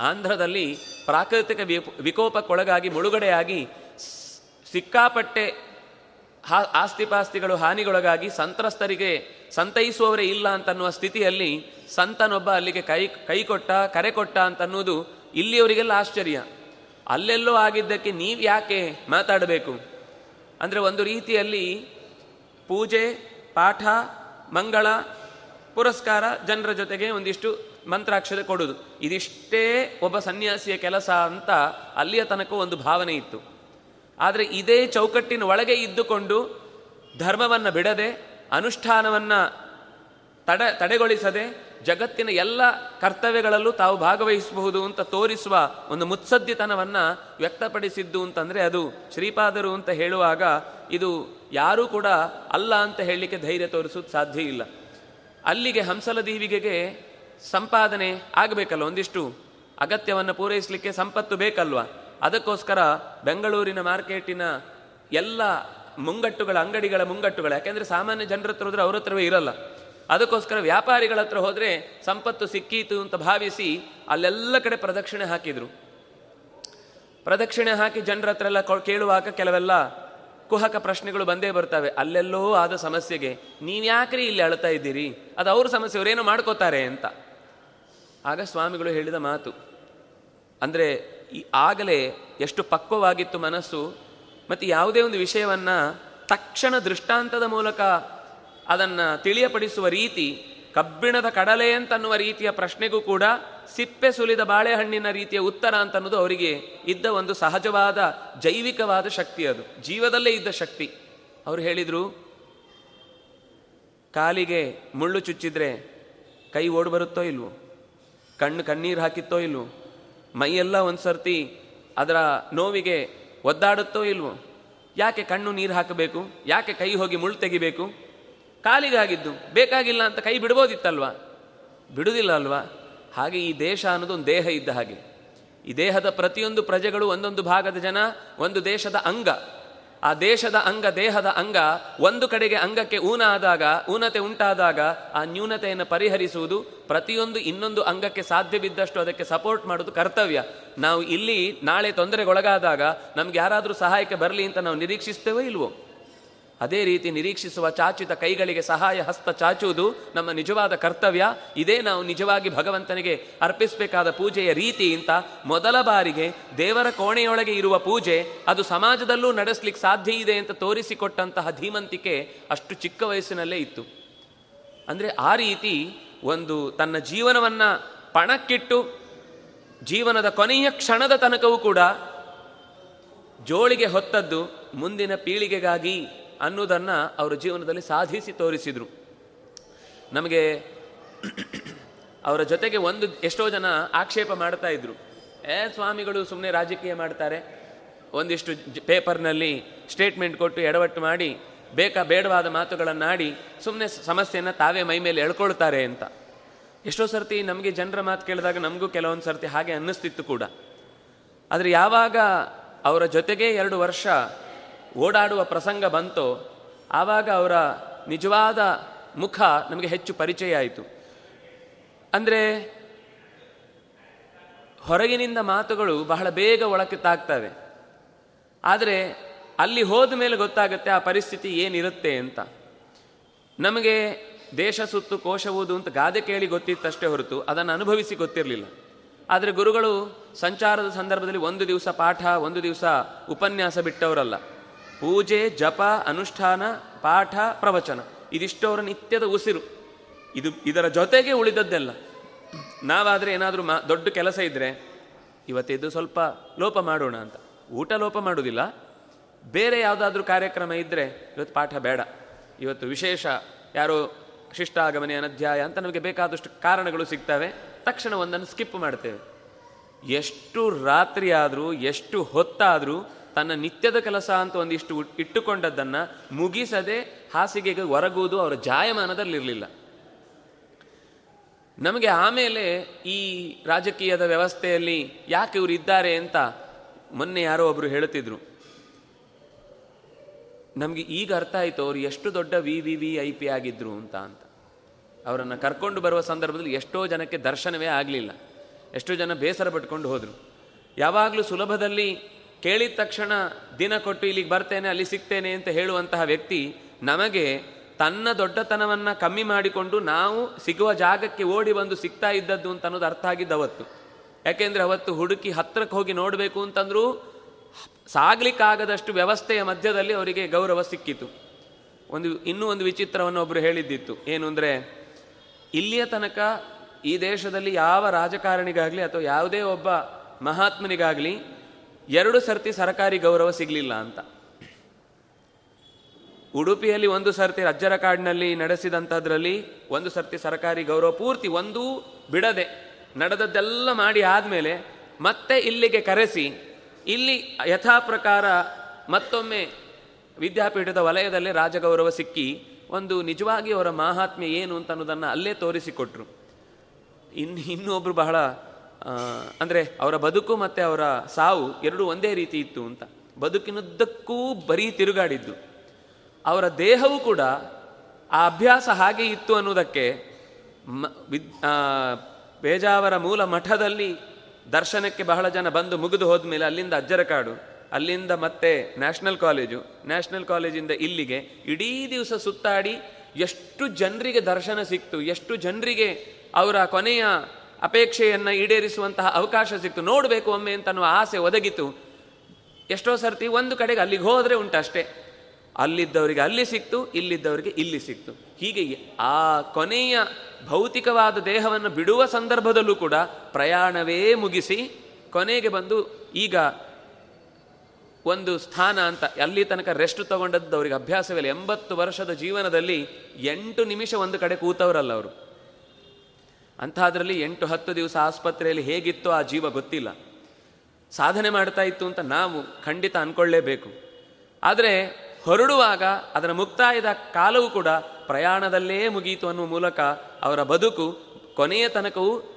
ಆಂಧ್ರದಲ್ಲಿ ಪ್ರಾಕೃತಿಕ ವಿಕೋಪಕ್ಕೊಳಗಾಗಿ ಮುಳುಗಡೆಯಾಗಿ ಸಿಕ್ಕಾಪಟ್ಟೆ ಹಾ, ಆಸ್ತಿಪಾಸ್ತಿಗಳು ಹಾನಿಗೊಳಗಾಗಿ ಸಂತ್ರಸ್ತರಿಗೆ ಸಂತೈಸುವವರೇ ಇಲ್ಲ ಅಂತನ್ನುವ ಸ್ಥಿತಿಯಲ್ಲಿ ಸಂತನೊಬ್ಬ ಅಲ್ಲಿಗೆ ಕೈ ಕೈ ಕೊಟ್ಟ, ಕರೆ ಕೊಟ್ಟ ಅಂತನ್ನುವುದು ಇಲ್ಲಿಯವರಿಗೆಲ್ಲ ಆಶ್ಚರ್ಯ. ಅಲ್ಲೆಲ್ಲೋ ಆಗಿದ್ದಕ್ಕೆ ನೀವು ಯಾಕೆ ಮಾತಾಡಬೇಕು? ಅಂದರೆ ಒಂದು ರೀತಿಯಲ್ಲಿ ಪೂಜೆ, ಪಾಠ, ಮಂಗಳ, ಪುರಸ್ಕಾರ ಜನರ ಜೊತೆಗೆ ಒಂದಿಷ್ಟು ಮಂತ್ರಾಕ್ಷತೆ ಕೊಡುವುದು ಇದಿಷ್ಟೇ ಒಬ್ಬ ಸನ್ಯಾಸಿಯ ಕೆಲಸ ಅಂತ ಅಲ್ಲಿಯ ತನಕ ಒಂದು ಭಾವನೆ ಇತ್ತು. ಆದರೆ ಇದೇ ಚೌಕಟ್ಟಿನ ಒಳಗೆ ಇದ್ದುಕೊಂಡು ಧರ್ಮವನ್ನು ಬಿಡದೆ, ಅನುಷ್ಠಾನವನ್ನು ತಡೆ, ತಡೆಗೊಳಿಸದೆ, ಜಗತ್ತಿನ ಎಲ್ಲ ಕರ್ತವ್ಯಗಳಲ್ಲೂ ತಾವು ಭಾಗವಹಿಸಬಹುದು ಅಂತ ತೋರಿಸುವ ಒಂದು ಮುತ್ಸದ್ದಿತನವನ್ನು ವ್ಯಕ್ತಪಡಿಸಿದ್ದು ಅಂತಂದರೆ ಅದು ಶ್ರೀಪಾದರು ಅಂತ ಹೇಳುವಾಗ ಇದು ಯಾರೂ ಕೂಡ ಅಲ್ಲ ಅಂತ ಹೇಳಲಿಕ್ಕೆ ಧೈರ್ಯ ತೋರಿಸೋದು ಸಾಧ್ಯ ಇಲ್ಲ. ಅಲ್ಲಿಗೆ ಹಂಸಲ ಸಂಪಾದನೆ ಆಗಬೇಕಲ್ಲ ಒಂದಿಷ್ಟು? ಅಗತ್ಯವನ್ನು ಪೂರೈಸಲಿಕ್ಕೆ ಸಂಪತ್ತು ಬೇಕಲ್ವ? ಅದಕ್ಕೋಸ್ಕರ ಬೆಂಗಳೂರಿನ ಮಾರ್ಕೆಟಿನ ಎಲ್ಲ ಮುಂಗಟ್ಟುಗಳ, ಅಂಗಡಿಗಳ ಮುಂಗಟ್ಟುಗಳು, ಯಾಕೆಂದರೆ ಸಾಮಾನ್ಯ ಜನರ ಹತ್ರ ಹೋದರೆ ಅವ್ರ ಹತ್ರವೇ ಇರಲ್ಲ. ಅದಕ್ಕೋಸ್ಕರ ವ್ಯಾಪಾರಿಗಳ ಹತ್ರ ಹೋದರೆ ಸಂಪತ್ತು ಸಿಕ್ಕೀತು ಅಂತ ಭಾವಿಸಿ ಅಲ್ಲೆಲ್ಲ ಕಡೆ ಪ್ರದಕ್ಷಿಣೆ ಹಾಕಿದರು. ಪ್ರದಕ್ಷಿಣೆ ಹಾಕಿ ಜನರ ಹತ್ರ ಎಲ್ಲ ಕೇಳುವಾಗ ಕೆಲವೆಲ್ಲ ಕುಹಕ ಪ್ರಶ್ನೆಗಳು ಬಂದೇ ಬರ್ತವೆ. ಅಲ್ಲೆಲ್ಲೋ ಆದ ಸಮಸ್ಯೆಗೆ, ನೀವ್ಯಾಕ್ರಿ ಇಲ್ಲಿ ಅಳ್ತಾ ಇದ್ದೀರಿ? ಅದು ಅವ್ರ ಸಮಸ್ಯೆ, ಅವರೇನೋ ಮಾಡ್ಕೋತಾರೆ ಅಂತ. ಆಗ ಸ್ವಾಮಿಗಳು ಹೇಳಿದ ಮಾತು, ಅಂದರೆ ಈ ಆಗಲೇ ಎಷ್ಟು ಪಕ್ವವಾಗಿತ್ತು ಮನಸ್ಸು, ಮತ್ತು ಯಾವುದೇ ಒಂದು ವಿಷಯವನ್ನು ತಕ್ಷಣ ದೃಷ್ಟಾಂತದ ಮೂಲಕ ಅದನ್ನು ತಿಳಿಯಪಡಿಸುವ ರೀತಿ, ಕಬ್ಬಿಣದ ಕಡಲೆ ಅಂತನ್ನುವ ರೀತಿಯ ಪ್ರಶ್ನೆಗೂ ಕೂಡ ಸಿಪ್ಪೆ ಸುಲಿದ ಬಾಳೆಹಣ್ಣಿನ ರೀತಿಯ ಉತ್ತರ ಅಂತನ್ನೋದು ಅವರಿಗೆ ಇದ್ದ ಒಂದು ಸಹಜವಾದ, ಜೈವಿಕವಾದ ಶಕ್ತಿ ಅದು, ಜೀವದಲ್ಲೇ ಇದ್ದ ಶಕ್ತಿ. ಅವರು ಹೇಳಿದರು, ಕಾಲಿಗೆ ಮುಳ್ಳು ಚುಚ್ಚಿದ್ರೆ ಕೈ ಓಡ್ ಬರುತ್ತೋ ಇಲ್ವೋ? ಕಣ್ಣು ಕಣ್ಣೀರು ಹಾಕಿತ್ತೋ ಇಲ್ವೋ? ಮೈಯೆಲ್ಲ ಒಂದು ಸರ್ತಿ ಅದರ ನೋವಿಗೆ ಒದ್ದಾಡುತ್ತೋ ಇಲ್ವೋ? ಯಾಕೆ ಕಣ್ಣು ನೀರು ಹಾಕಬೇಕು? ಯಾಕೆ ಕೈ ಹೋಗಿ ಮುಳ್ಳು ತೆಗಿಬೇಕು? ಕಾಲಿಗಾಗಿದ್ದು ಬೇಕಾಗಿಲ್ಲ ಅಂತ ಕೈ ಬಿಡ್ಬೋದಿತ್ತಲ್ವಾ? ಬಿಡುವುದಿಲ್ಲ ಅಲ್ವಾ? ಹಾಗೆ ಈ ದೇಶ ಅನ್ನೋದು ಒಂದು ದೇಹ ಇದ್ದ ಹಾಗೆ. ಈ ದೇಹದ ಪ್ರತಿಯೊಂದು ಪ್ರಜೆಗಳು ಒಂದೊಂದು ಭಾಗದ ಜನ, ಒಂದು ದೇಶದ ಅಂಗ. ಆ ದೇಶದ ಅಂಗ, ದೇಹದ ಅಂಗ, ಒಂದು ಕಡೆಗೆ ಅಂಗಕ್ಕೆ ಊನ ಆದಾಗ ಊನತೆ ಉಂಟಾದಾಗ ಆ ನ್ಯೂನತೆಯನ್ನು ಪರಿಹರಿಸುವುದು, ಪ್ರತಿಯೊಂದು ಇನ್ನೊಂದು ಅಂಗಕ್ಕೆ ಸಾಧ್ಯವಿದ್ದಷ್ಟು ಅದಕ್ಕೆ ಸಪೋರ್ಟ್ ಮಾಡೋದು ಕರ್ತವ್ಯ. ನಾವು ಇಲ್ಲಿ ನಾಳೆ ತೊಂದರೆಗೊಳಗಾದಾಗ ನಮ್ಗೆ ಯಾರಾದರೂ ಸಹಾಯಕ್ಕೆ ಬರಲಿ ಅಂತ ನಾವು ನಿರೀಕ್ಷಿಸ್ತೇವೋ ಇಲ್ವೋ? ಅದೇ ರೀತಿ ನಿರೀಕ್ಷಿಸುವ ಚಾಚಿತ ಕೈಗಳಿಗೆ ಸಹಾಯ ಹಸ್ತ ಚಾಚುವುದು ನಮ್ಮ ನಿಜವಾದ ಕರ್ತವ್ಯ. ಇದೇ ನಾವು ನಿಜವಾಗಿ ಭಗವಂತನಿಗೆ ಅರ್ಪಿಸಬೇಕಾದ ಪೂಜೆಯ ರೀತಿ ಅಂತ ಮೊದಲ ಬಾರಿಗೆ ದೇವರ ಕೋಣೆಯೊಳಗೆ ಇರುವ ಪೂಜೆ ಅದು ಸಮಾಜದಲ್ಲೂ ನಡೆಸಲಿಕ್ಕೆ ಸಾಧ್ಯ ಇದೆ ಅಂತ ತೋರಿಸಿಕೊಟ್ಟಂತಹ ಧೀಮಂತಿಕೆ ಅಷ್ಟು ಚಿಕ್ಕ ವಯಸ್ಸಿನಲ್ಲೇ ಇತ್ತು. ಅಂದರೆ ಆ ರೀತಿ ಒಂದು ತನ್ನ ಜೀವನವನ್ನು ಪಣಕ್ಕಿಟ್ಟು ಜೀವನದ ಕೊನೆಯ ಕ್ಷಣದ ತನಕವೂ ಕೂಡ ಜೋಳಿಗೆ ಹೊತ್ತದ್ದು ಮುಂದಿನ ಪೀಳಿಗೆಗಾಗಿ ಅನ್ನೋದನ್ನು ಅವರ ಜೀವನದಲ್ಲಿ ಸಾಧಿಸಿ ತೋರಿಸಿದರು. ನಮಗೆ ಅವರ ಜೊತೆಗೆ ಒಂದು ಎಷ್ಟೋ ಜನ ಆಕ್ಷೇಪ ಮಾಡ್ತಾ ಇದ್ರು. ಏ, ಸ್ವಾಮಿಗಳು ಸುಮ್ಮನೆ ರಾಜಕೀಯ ಮಾಡ್ತಾರೆ. ಒಂದಿಷ್ಟು ಪೇಪರ್ನಲ್ಲಿ ಸ್ಟೇಟ್ಮೆಂಟ್ ಕೊಟ್ಟು ಎಡವಟ್ಟು ಮಾಡಿ, ಬೇಕಾ ಬೇಡವಾದ ಮಾತುಗಳನ್ನಾಡಿ ಸುಮ್ಮನೆ ಸಮಸ್ಯೆಯನ್ನು ತಾವೇ ಮೈ ಮೇಲೆ ಎಳ್ಕೊಳ್ತಾರೆ ಅಂತ. ಎಷ್ಟೋ ಸರ್ತಿ ನಮಗೆ ಜನರ ಮಾತು ಕೇಳಿದಾಗ ನಮಗೂ ಕೆಲವೊಂದು ಸರ್ತಿ ಹಾಗೆ ಅನ್ನಿಸ್ತಿತ್ತು ಕೂಡ. ಆದರೆ ಯಾವಾಗ ಅವರ ಜೊತೆಗೆ ಎರಡು ವರ್ಷ ಓಡಾಡುವ ಪ್ರಸಂಗ ಬಂತೋ, ಆವಾಗ ಅವರ ನಿಜವಾದ ಮುಖ ನಮಗೆ ಹೆಚ್ಚು ಪರಿಚಯ ಆಯಿತು. ಅಂದರೆ, ಹೊರಗಿನಿಂದ ಮಾತುಗಳು ಬಹಳ ಬೇಗ ಒಳಕ್ಕೆ ತಾಗ್ತವೆ ಆದರೆ, ಅಲ್ಲಿ ಹೋದ ಮೇಲೆ ಗೊತ್ತಾಗುತ್ತೆ ಆ ಪರಿಸ್ಥಿತಿ ಏನಿರುತ್ತೆ ಅಂತ. ನಮಗೆ ದೇಶ ಸುತ್ತು ಕೋಶ ಓದು ಅಂತ ಗಾದೆ ಕೇಳಿ ಗೊತ್ತಿತ್ತಷ್ಟೇ ಹೊರತು ಅದನ್ನು ಅನುಭವಿಸಿ ಗೊತ್ತಿರಲಿಲ್ಲ. ಆದರೆ ಗುರುಗಳು ಸಂಚಾರದ ಸಂದರ್ಭದಲ್ಲಿ ಒಂದು ದಿವಸ ಪಾಠ, ಒಂದು ದಿವಸ ಉಪನ್ಯಾಸ ಬಿಟ್ಟವರಲ್ಲ. ಪೂಜೆ, ಜಪ, ಅನುಷ್ಠಾನ, ಪಾಠ, ಪ್ರವಚನ. ಇದಿಷ್ಟವರ ನಿತ್ಯದ ಉಸಿರು. ಇದು ಇದರ ಜೊತೆಗೆ ಉಳಿದದ್ದೆಲ್ಲ. ನಾವಾದರೆ ಏನಾದರೂ ಮಾ, ದೊಡ್ಡ ಕೆಲಸ ಇದ್ದರೆ ಇವತ್ತಿದ್ದು ಸ್ವಲ್ಪ ಲೋಪ ಮಾಡೋಣ ಅಂತ. ಊಟ ಲೋಪ ಮಾಡೋದಿಲ್ಲ. ಬೇರೆ ಯಾವುದಾದ್ರೂ ಕಾರ್ಯಕ್ರಮ ಇದ್ದರೆ ಇವತ್ತು ಪಾಠ ಬೇಡ. ಇವತ್ತು ವಿಶೇಷ ಯಾರೋ ಶಿಷ್ಟಾಗಮನೆ, ಅನಧ್ಯಾಯ ಅಂತ ನಮಗೆ ಬೇಕಾದಷ್ಟು ಕಾರಣಗಳು ಸಿಗ್ತವೆ. ತಕ್ಷಣ ಒಂದನ್ನು ಸ್ಕಿಪ್ ಮಾಡ್ತೇವೆ. ಎಷ್ಟು ರಾತ್ರಿ ಆದರೂ ಎಷ್ಟು ಹೊತ್ತಾದರೂ ತನ್ನ ನಿತ್ಯದ ಕೆಲಸ ಅಂತ ಒಂದಿಷ್ಟು ಇಟ್ಟುಕೊಂಡದ್ದನ್ನು ಮುಗಿಸದೆ ಹಾಸಿಗೆಗೆ ಹೊರಗುವುದು ಅವರ ಜಾಯಮಾನದಲ್ಲಿರಲಿಲ್ಲ. ನಮಗೆ ಆಮೇಲೆ ಈ ರಾಜಕೀಯದ ವ್ಯವಸ್ಥೆಯಲ್ಲಿ ಯಾಕೆ ಇವರು ಇದ್ದಾರೆ ಅಂತ ಮೊನ್ನೆ ಯಾರೋ ಒಬ್ರು ಹೇಳುತ್ತಿದ್ರು. ನಮಗೆ ಈಗ ಅರ್ಥ ಆಯಿತು ಅವರು ಎಷ್ಟು ದೊಡ್ಡ V V V I P ಆಗಿದ್ರು ಅಂತ ಅಂತ. ಅವರನ್ನು ಕರ್ಕೊಂಡು ಬರುವ ಸಂದರ್ಭದಲ್ಲಿ ಎಷ್ಟೋ ಜನಕ್ಕೆ ದರ್ಶನವೇ ಆಗಲಿಲ್ಲ. ಎಷ್ಟೋ ಜನ ಬೇಸರ ಪಟ್ಕೊಂಡು ಹೋದರು. ಯಾವಾಗಲೂ ಸುಲಭದಲ್ಲಿ ಕೇಳಿದ ತಕ್ಷಣ ದಿನ ಕೊಟ್ಟು ಇಲ್ಲಿಗೆ ಬರ್ತೇನೆ, ಅಲ್ಲಿ ಸಿಗ್ತೇನೆ ಅಂತ ಹೇಳುವಂತಹ ವ್ಯಕ್ತಿ ನಮಗೆ ತನ್ನ ದೊಡ್ಡತನವನ್ನು ಕಮ್ಮಿ ಮಾಡಿಕೊಂಡು ನಾವು ಸಿಗುವ ಜಾಗಕ್ಕೆ ಓಡಿ ಬಂದು ಸಿಗ್ತಾ ಇದ್ದದ್ದು ಅಂತ ಅನ್ನೋದು ಅರ್ಥ ಆಗಿದ್ದು ಅವತ್ತು. ಯಾಕೆಂದರೆ ಅವತ್ತು ಹುಡುಕಿ ಹತ್ತಿರಕ್ಕೆ ಹೋಗಿ ನೋಡಬೇಕು ಅಂತಂದರೂ ಸಾಗ್ಲಿಕ್ಕಾಗದಷ್ಟು ವ್ಯವಸ್ಥೆಯ ಮಧ್ಯದಲ್ಲಿ ಅವರಿಗೆ ಗೌರವ ಸಿಕ್ಕಿತು. ಒಂದು ಇನ್ನೂ ಒಂದು ವಿಚಿತ್ರವನ್ನು ಒಬ್ಬರು ಹೇಳಿದ್ದಿತ್ತು. ಏನು ಅಂದರೆ, ಇಲ್ಲಿಯ ತನಕ ಈ ದೇಶದಲ್ಲಿ ಯಾವ ರಾಜಕಾರಣಿಗಾಗಲಿ ಅಥವಾ ಯಾವುದೇ ಒಬ್ಬ ಮಹಾತ್ಮನಿಗಾಗಲಿ ಎರಡು ಸರ್ತಿ ಸರಕಾರಿ ಗೌರವ ಸಿಗಲಿಲ್ಲ ಅಂತ. ಉಡುಪಿಯಲ್ಲಿ ಒಂದು ಸರ್ತಿ ಅಜ್ಜರ ಕಾಡಿನಲ್ಲಿ ನಡೆಸಿದಂಥದ್ರಲ್ಲಿ ಒಂದು ಸರ್ತಿ ಸರಕಾರಿ ಗೌರವ ಪೂರ್ತಿ ಒಂದೂ ಬಿಡದೆ ನಡೆದದ್ದೆಲ್ಲ ಮಾಡಿ ಆದಮೇಲೆ ಮತ್ತೆ ಇಲ್ಲಿಗೆ ಕರೆಸಿ, ಇಲ್ಲಿ ಯಥಾ ಪ್ರಕಾರ ಮತ್ತೊಮ್ಮೆ ವಿದ್ಯಾಪೀಠದ ವಲಯದಲ್ಲೇ ರಾಜಗೌರವ ಸಿಕ್ಕಿ ಒಂದು ನಿಜವಾಗಿ ಅವರ ಮಹಾತ್ಮೆ ಏನು ಅಂತ ಅನ್ನೋದನ್ನು ಅಲ್ಲೇ ತೋರಿಸಿಕೊಟ್ರು. ಇನ್ನು ಇನ್ನೊಬ್ರು ಬಹಳ ಅಂದ್ರೆ ಅವರ ಬದುಕು ಮತ್ತು ಅವರ ಸಾವು ಎರಡೂ ಒಂದೇ ರೀತಿ ಇತ್ತು ಅಂತ. ಬದುಕಿನುದ್ದಕ್ಕೂ ಬರೀ ತಿರುಗಾಡಿದ್ದು. ಅವರ ದೇಹವು ಕೂಡ ಆ ಅಭ್ಯಾಸ ಹಾಗೆ ಇತ್ತು ಅನ್ನೋದಕ್ಕೆ ಆ, ಮೂಲ ಮಠದಲ್ಲಿ ದರ್ಶನಕ್ಕೆ ಬಹಳ ಜನ ಬಂದು ಮುಗಿದು ಹೋದ್ಮೇಲೆ ಅಲ್ಲಿಂದ ಅಜ್ಜರ ಕಾಡು ಅಲ್ಲಿಂದ ಮತ್ತೆ ನ್ಯಾಷನಲ್ ಕಾಲೇಜು ನ್ಯಾಷನಲ್ ಕಾಲೇಜಿಂದ ಇಲ್ಲಿಗೆ ಇಡೀ ದಿವಸ ಸುತ್ತಾಡಿ ಎಷ್ಟು ಜನರಿಗೆ ದರ್ಶನ ಸಿಕ್ತು ಎಷ್ಟು ಜನರಿಗೆ ಅವರ ಕೊನೆಯ ಅಪೇಕ್ಷೆಯನ್ನು ಈಡೇರಿಸುವಂತಹ ಅವಕಾಶ ಸಿಕ್ತು. ನೋಡಬೇಕು ಒಮ್ಮೆ ಅಂತ ಅನ್ನುವ ಆಸೆ ಒದಗಿತು. ಎಷ್ಟೋ ಸರ್ತಿ ಒಂದು ಕಡೆಗೆ ಅಲ್ಲಿಗೆ ಹೋದರೆ ಉಂಟಷ್ಟೇ ಅಲ್ಲಿದ್ದವರಿಗೆ ಅಲ್ಲಿ ಸಿಕ್ತು, ಇಲ್ಲಿದ್ದವರಿಗೆ ಇಲ್ಲಿ ಸಿಕ್ತು. ಹೀಗೆ ಆ ಕೊನೆಯ ಭೌತಿಕವಾದ ದೇಹವನ್ನು ಬಿಡುವ ಸಂದರ್ಭದಲ್ಲೂ ಕೂಡ ಪ್ರಯಾಣವೇ ಮುಗಿಸಿ ಕೊನೆಗೆ ಬಂದು ಈಗ ಒಂದು ಸ್ಥಾನ ಅಂತ ಅಲ್ಲಿ ತನಕ ರೆಸ್ಟ್ ತಗೊಂಡದ್ದು ಅವರಿಗೆ ಅಭ್ಯಾಸವಿಲ್ಲ ಎಂಬತ್ತು ವರ್ಷದ ಜೀವನದಲ್ಲಿ ಎಂಟು ನಿಮಿಷ ಒಂದು ಕಡೆ ಕೂತವರಲ್ಲ ಅವರು. ಅಂಥದ್ರಲ್ಲಿ ಎಂಟು ಹತ್ತು ದಿವಸ ಆಸ್ಪತ್ರೆಯಲ್ಲಿ ಹೇಗಿತ್ತೋ ಆ ಜೀವ ಗೊತ್ತಿಲ್ಲ. ಸಾಧನೆ ಮಾಡ್ತಾ ಇತ್ತು ಅಂತ ನಾವು ಖಂಡಿತ ಅಂದ್ಕೊಳ್ಳೇಬೇಕು ಆದರೆ ಹೊರಡುವಾಗ ಅದರ ಮುಕ್ತಾಯದ ಕಾಲವೂ ಕೂಡ ಪ್ರಯಾಣದಲ್ಲೇ ಮುಗಿಯಿತು ಅನ್ನುವ ಮೂಲಕ ಅವರ ಬದುಕು ಕೊನೆಯ ತನಕವೂ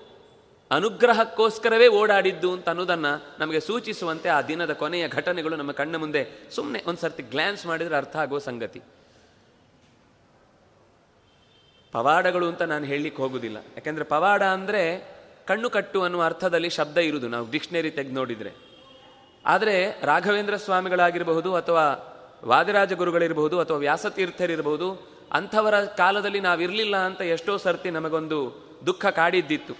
ಅನುಗ್ರಹಕ್ಕೋಸ್ಕರವೇ ಓಡಾಡಿದ್ದು ಅಂತ ಅನ್ನೋದನ್ನು ನಮಗೆ ಸೂಚಿಸುವಂತೆ ಆ ದಿನದ ಕೊನೆಯ ಘಟನೆಗಳು ನಮ್ಮ ಕಣ್ಣ ಮುಂದೆ ಸುಮ್ಮನೆ ಒಂದು ಸರ್ತಿ ಗ್ಲ್ಯಾನ್ಸ್ ಮಾಡಿದರೆ ಅರ್ಥ ಆಗುವ ಸಂಗತಿ. ಪವಾಡಗಳು ಅಂತ ನಾನು ಹೇಳಲಿಕ್ಕೆ ಹೋಗುದಿಲ್ಲ. ಯಾಕೆಂದರೆ ಪವಾಡ ಅಂದರೆ ಕಣ್ಣು ಕಟ್ಟು ಅನ್ನುವ ಅರ್ಥದಲ್ಲಿ ಶಬ್ದ ಇರುವುದು ನಾವು ಡಿಕ್ಷನರಿ ತೆಗೆದು ನೋಡಿದರೆ. ಆದರೆ ರಾಘವೇಂದ್ರ ಸ್ವಾಮಿಗಳಾಗಿರಬಹುದು ಅಥವಾ ವಾದಿರಾಜ ಗುರುಗಳಿರಬಹುದು ಅಥವಾ ವ್ಯಾಸತೀರ್ಥರಿರಬಹುದು, ಅಂಥವರ ಕಾಲದಲ್ಲಿ ನಾವಿರಲಿಲ್ಲ ಅಂತ ಎಷ್ಟೋ ಸರ್ತಿ ನಮಗೊಂದು ದುಃಖ ಕಾಡಿದ್ದಿತ್ತು.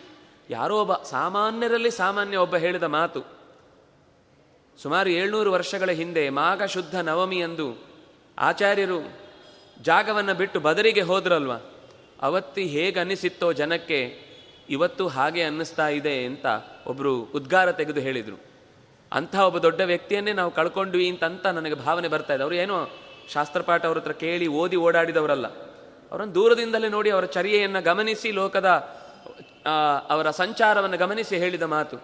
ಯಾರೋ ಒಬ್ಬ ಸಾಮಾನ್ಯರಲ್ಲಿ ಸಾಮಾನ್ಯ ಒಬ್ಬ ಹೇಳಿದ ಮಾತು. ಸುಮಾರು ಏಳ್ನೂರು ವರ್ಷಗಳ ಹಿಂದೆ ಮಾಘ ಶುದ್ಧ ನವಮಿ ಎಂದು ಆಚಾರ್ಯರು ಜಾಗವನ್ನು ಬಿಟ್ಟು ಬದರಿಗೆ ಹೋದ್ರಲ್ವ? ಅವತ್ತಿ ಹೇಗೆ ಅನ್ನಿಸಿತ್ತೋ ಜನಕ್ಕೆ ಇವತ್ತು ಹಾಗೆ ಅನ್ನಿಸ್ತಾ ಇದೆ ಅಂತ ಒಬ್ಬರು ಉದ್ಗಾರ ತೆಗೆದು ಹೇಳಿದರು. ಅಂಥ ಒಬ್ಬ ದೊಡ್ಡ ವ್ಯಕ್ತಿಯನ್ನೇ ನಾವು ಕಳ್ಕೊಂಡ್ವಿ ಅಂತಂತ ನನಗೆ ಭಾವನೆ ಬರ್ತಾ ಇದೆ. ಅವರು ಏನೋ ಶಾಸ್ತ್ರಪಾಠ ಅವ್ರ ಹತ್ರ ಕೇಳಿ ಓದಿ ಓಡಾಡಿದವರಲ್ಲ. ಅವರನ್ನು ದೂರದಿಂದಲೇ ನೋಡಿ ಅವರ ಚರ್ಯೆಯನ್ನು ಗಮನಿಸಿ ಲೋಕದ ಅವರ ಸಂಚಾರವನ್ನು ಗಮನಿಸಿ ಹೇಳಿದ ಮಾತು.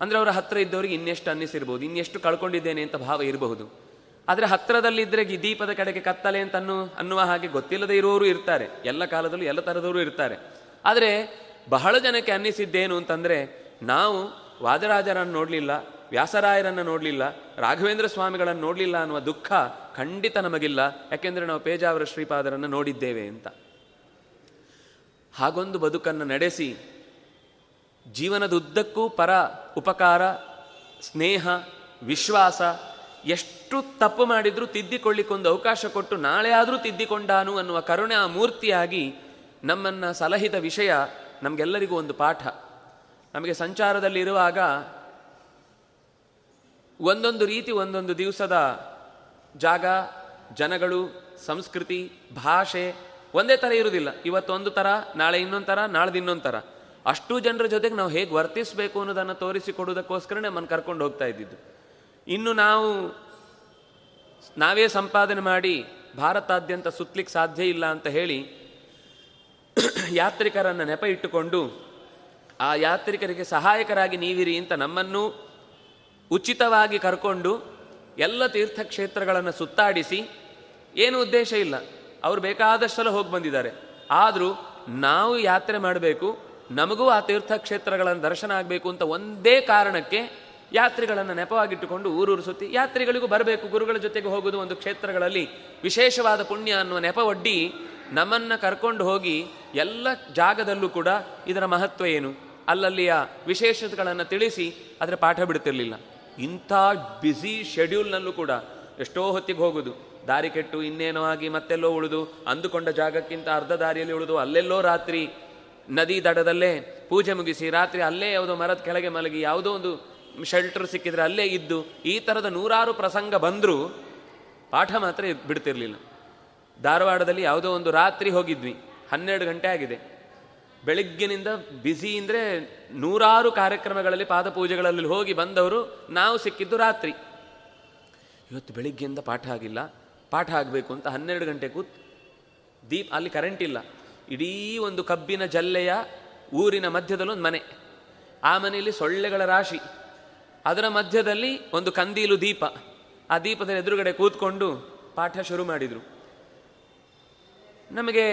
ಅಂದರೆ ಅವರ ಹತ್ರ ಇದ್ದವರಿಗೆ ಇನ್ನೆಷ್ಟು ಅನ್ನಿಸಿರ್ಬೋದು, ಇನ್ನೆಷ್ಟು ಕಳ್ಕೊಂಡಿದ್ದೇನೆ ಅಂತ ಭಾವ ಇರಬಹುದು. ಆದರೆ ಹತ್ತಿರದಲ್ಲಿದ್ದರೆ ದೀಪದ ಕಡೆಗೆ ಕತ್ತಲೆ ಅಂತ ಅನ್ನು ಅನ್ನುವ ಹಾಗೆ ಗೊತ್ತಿಲ್ಲದೆ ಇರುವವರು ಇರ್ತಾರೆ. ಎಲ್ಲ ಕಾಲದಲ್ಲೂ ಎಲ್ಲ ಥರದವರು ಇರ್ತಾರೆ. ಆದರೆ ಬಹಳ ಜನಕ್ಕೆ ಅನ್ನಿಸಿದ್ದೇನು ಅಂತಂದರೆ ನಾವು ವಾದರಾಜರನ್ನು ನೋಡಲಿಲ್ಲ, ವ್ಯಾಸರಾಯರನ್ನು ನೋಡಲಿಲ್ಲ, ರಾಘವೇಂದ್ರ ಸ್ವಾಮಿಗಳನ್ನು ನೋಡಲಿಲ್ಲ ಅನ್ನುವ ದುಃಖ ಖಂಡಿತ ನಮಗಿಲ್ಲ. ಯಾಕೆಂದರೆ ನಾವು ಪೇಜಾವರ ಶ್ರೀಪಾದರನ್ನು ನೋಡಿದ್ದೇವೆ ಅಂತ. ಹಾಗೊಂದು ಬದುಕನ್ನು ನಡೆಸಿ ಜೀವನದುದ್ದಕ್ಕೂ ಪರ ಉಪಕಾರ, ಸ್ನೇಹ, ವಿಶ್ವಾಸ ಎಷ್ಟು ತಪ್ಪು ಮಾಡಿದರೂ ತಿದ್ದಿಕೊಳ್ಳಿಕ್ಕೊಂದು ಅವಕಾಶ ಕೊಟ್ಟು ನಾಳೆ ಆದರೂ ತಿದ್ದಿಕೊಂಡಾನು ಅನ್ನುವ ಕರುಣೆ ಆ ಮೂರ್ತಿಯಾಗಿ ನಮ್ಮನ್ನು ಸಲಹಿದ ವಿಷಯ ನಮಗೆಲ್ಲರಿಗೂ ಒಂದು ಪಾಠ. ನಮಗೆ ಸಂಚಾರದಲ್ಲಿ ಇರುವಾಗ ಒಂದೊಂದು ರೀತಿ ಒಂದೊಂದು ದಿವಸದ ಜಾಗ, ಜನಗಳು, ಸಂಸ್ಕೃತಿ, ಭಾಷೆ ಒಂದೇ ಥರ ಇರುವುದಿಲ್ಲ. ಇವತ್ತೊಂದು ಥರ ನಾಳೆ ಇನ್ನೊಂದು ಥರ ನಾಳ್ದು ಇನ್ನೊಂದು ಥರ ಅಷ್ಟು ಜನರ ಜೊತೆಗೆ ನಾವು ಹೇಗೆ ವರ್ತಿಸಬೇಕು ಅನ್ನೋದನ್ನು ತೋರಿಸಿಕೊಡೋದಕ್ಕೋಸ್ಕರ ನಮ್ಮನ್ನು ಕರ್ಕೊಂಡು ಹೋಗ್ತಾ ಇದ್ದಿದ್ದು. ಇನ್ನು ನಾವು ನಾವೇ ಸಂಪಾದನೆ ಮಾಡಿ ಭಾರತಾದ್ಯಂತ ಸುತ್ತಲಿಕ್ಕೆ ಸಾಧ್ಯ ಇಲ್ಲ ಅಂತ ಹೇಳಿ ಯಾತ್ರಿಕರನ್ನು ನೆಪ ಇಟ್ಟುಕೊಂಡು ಆ ಯಾತ್ರಿಕರಿಗೆ ಸಹಾಯಕರಾಗಿ ನೀವಿರಿ ಅಂತ ನಮ್ಮನ್ನು ಉಚಿತವಾಗಿ ಕರ್ಕೊಂಡು ಎಲ್ಲ ತೀರ್ಥಕ್ಷೇತ್ರಗಳನ್ನು ಸುತ್ತಾಡಿಸಿ ಏನು ಉದ್ದೇಶ ಇಲ್ಲ. ಅವರು ಬೇಕಾದಷ್ಟೆಲ್ಲ ಹೋಗಿ ಬಂದಿದ್ದಾರೆ. ಆದರೂ ನಾವು ಯಾತ್ರೆ ಮಾಡಬೇಕು, ನಮಗೂ ಆ ತೀರ್ಥಕ್ಷೇತ್ರಗಳನ್ನು ದರ್ಶನ ಆಗಬೇಕು ಅಂತ ಒಂದೇ ಕಾರಣಕ್ಕೆ ಯಾತ್ರಿಗಳನ್ನು ನೆಪವಾಗಿಟ್ಟುಕೊಂಡು ಊರೂರು ಸುತ್ತಿ ಯಾತ್ರಿಗಳಿಗೂ ಬರಬೇಕು, ಗುರುಗಳ ಜೊತೆಗೆ ಹೋಗುವುದು ಒಂದು ಕ್ಷೇತ್ರಗಳಲ್ಲಿ ವಿಶೇಷವಾದ ಪುಣ್ಯ ಅನ್ನುವ ನೆಪವೊಡ್ಡಿ ನಮ್ಮನ್ನು ಕರ್ಕೊಂಡು ಹೋಗಿ ಎಲ್ಲ ಜಾಗದಲ್ಲೂ ಕೂಡ ಇದರ ಮಹತ್ವ ಏನು? ಅಲ್ಲಲ್ಲಿಯ ವಿಶೇಷತೆಗಳನ್ನು ತಿಳಿಸಿ ಅದರ ಪಾಠ ಬಿಡ್ತಿರಲಿಲ್ಲ. ಇಂಥ ಬ್ಯುಸಿ ಶೆಡ್ಯೂಲ್ನಲ್ಲೂ ಕೂಡ ಎಷ್ಟೋ ಹೊತ್ತಿಗೆ ಹೋಗೋದು. ದಾರಿ ಕೆಟ್ಟು ಇನ್ನೇನೋ ಆಗಿ ಮತ್ತೆಲ್ಲೋ ಉಳಿದು ಅಂದುಕೊಂಡ ಜಾಗಕ್ಕಿಂತ ಅರ್ಧ ದಾರಿಯಲ್ಲಿ ಉಳಿದು ಅಲ್ಲೆಲ್ಲೋ ರಾತ್ರಿ ನದಿ ದಡದಲ್ಲೇ ಪೂಜೆ ಮುಗಿಸಿ ರಾತ್ರಿ ಅಲ್ಲೇ ಯಾವುದೋ ಮರದ ಕೆಳಗೆ ಮಲಗಿ ಯಾವುದೋ ಒಂದು ಶೆಲ್ಟರ್ ಸಿಕ್ಕಿದ್ರೆ ಅಲ್ಲೇ ಇದ್ದು ಈ ಥರದ ನೂರಾರು ಪ್ರಸಂಗ ಬಂದರೂ ಪಾಠ ಮಾತ್ರ ಬಿಡ್ತಿರಲಿಲ್ಲ. ಧಾರವಾಡದಲ್ಲಿ ಯಾವುದೋ ಒಂದು ರಾತ್ರಿ ಹೋಗಿದ್ವಿ. ಹನ್ನೆರಡು ಗಂಟೆ ಆಗಿದೆ. ಬೆಳಗ್ಗಿನಿಂದ ಬ್ಯುಸಿ ಅಂದರೆ ನೂರಾರು ಕಾರ್ಯಕ್ರಮಗಳಲ್ಲಿ, ಪಾದಪೂಜೆಗಳಲ್ಲಿ ಹೋಗಿ ಬಂದವರು ನಾವು ಸಿಕ್ಕಿದ್ದು ರಾತ್ರಿ. ಇವತ್ತು ಬೆಳಿಗ್ಗೆಯಿಂದ ಪಾಠ ಆಗಿಲ್ಲ. ಪಾಠ ಆಗಬೇಕು ಅಂತ ಹನ್ನೆರಡು ಗಂಟೆ ಕೂತ್ ದೀಪ್ ಅಲ್ಲಿ ಕರೆಂಟ್ ಇಲ್ಲ. ಇಡೀ ಒಂದು ಕಬ್ಬಿನ ಜಲ್ಲೆಯ ಊರಿನ ಮಧ್ಯದಲ್ಲೊಂದು ಮನೆ. ಆ ಮನೆಯಲ್ಲಿ ಸೊಳ್ಳೆಗಳ ರಾಶಿ. ಅದರ ಮಧ್ಯದಲ್ಲಿ ಒಂದು ಕಂದೀಲು ದೀಪ. ಆ ದೀಪದ ಎದುರುಗಡೆ ಕೂತ್ಕೊಂಡು ಪಾಠ ಶುರು ಮಾಡಿದರು. ನಮಗೆ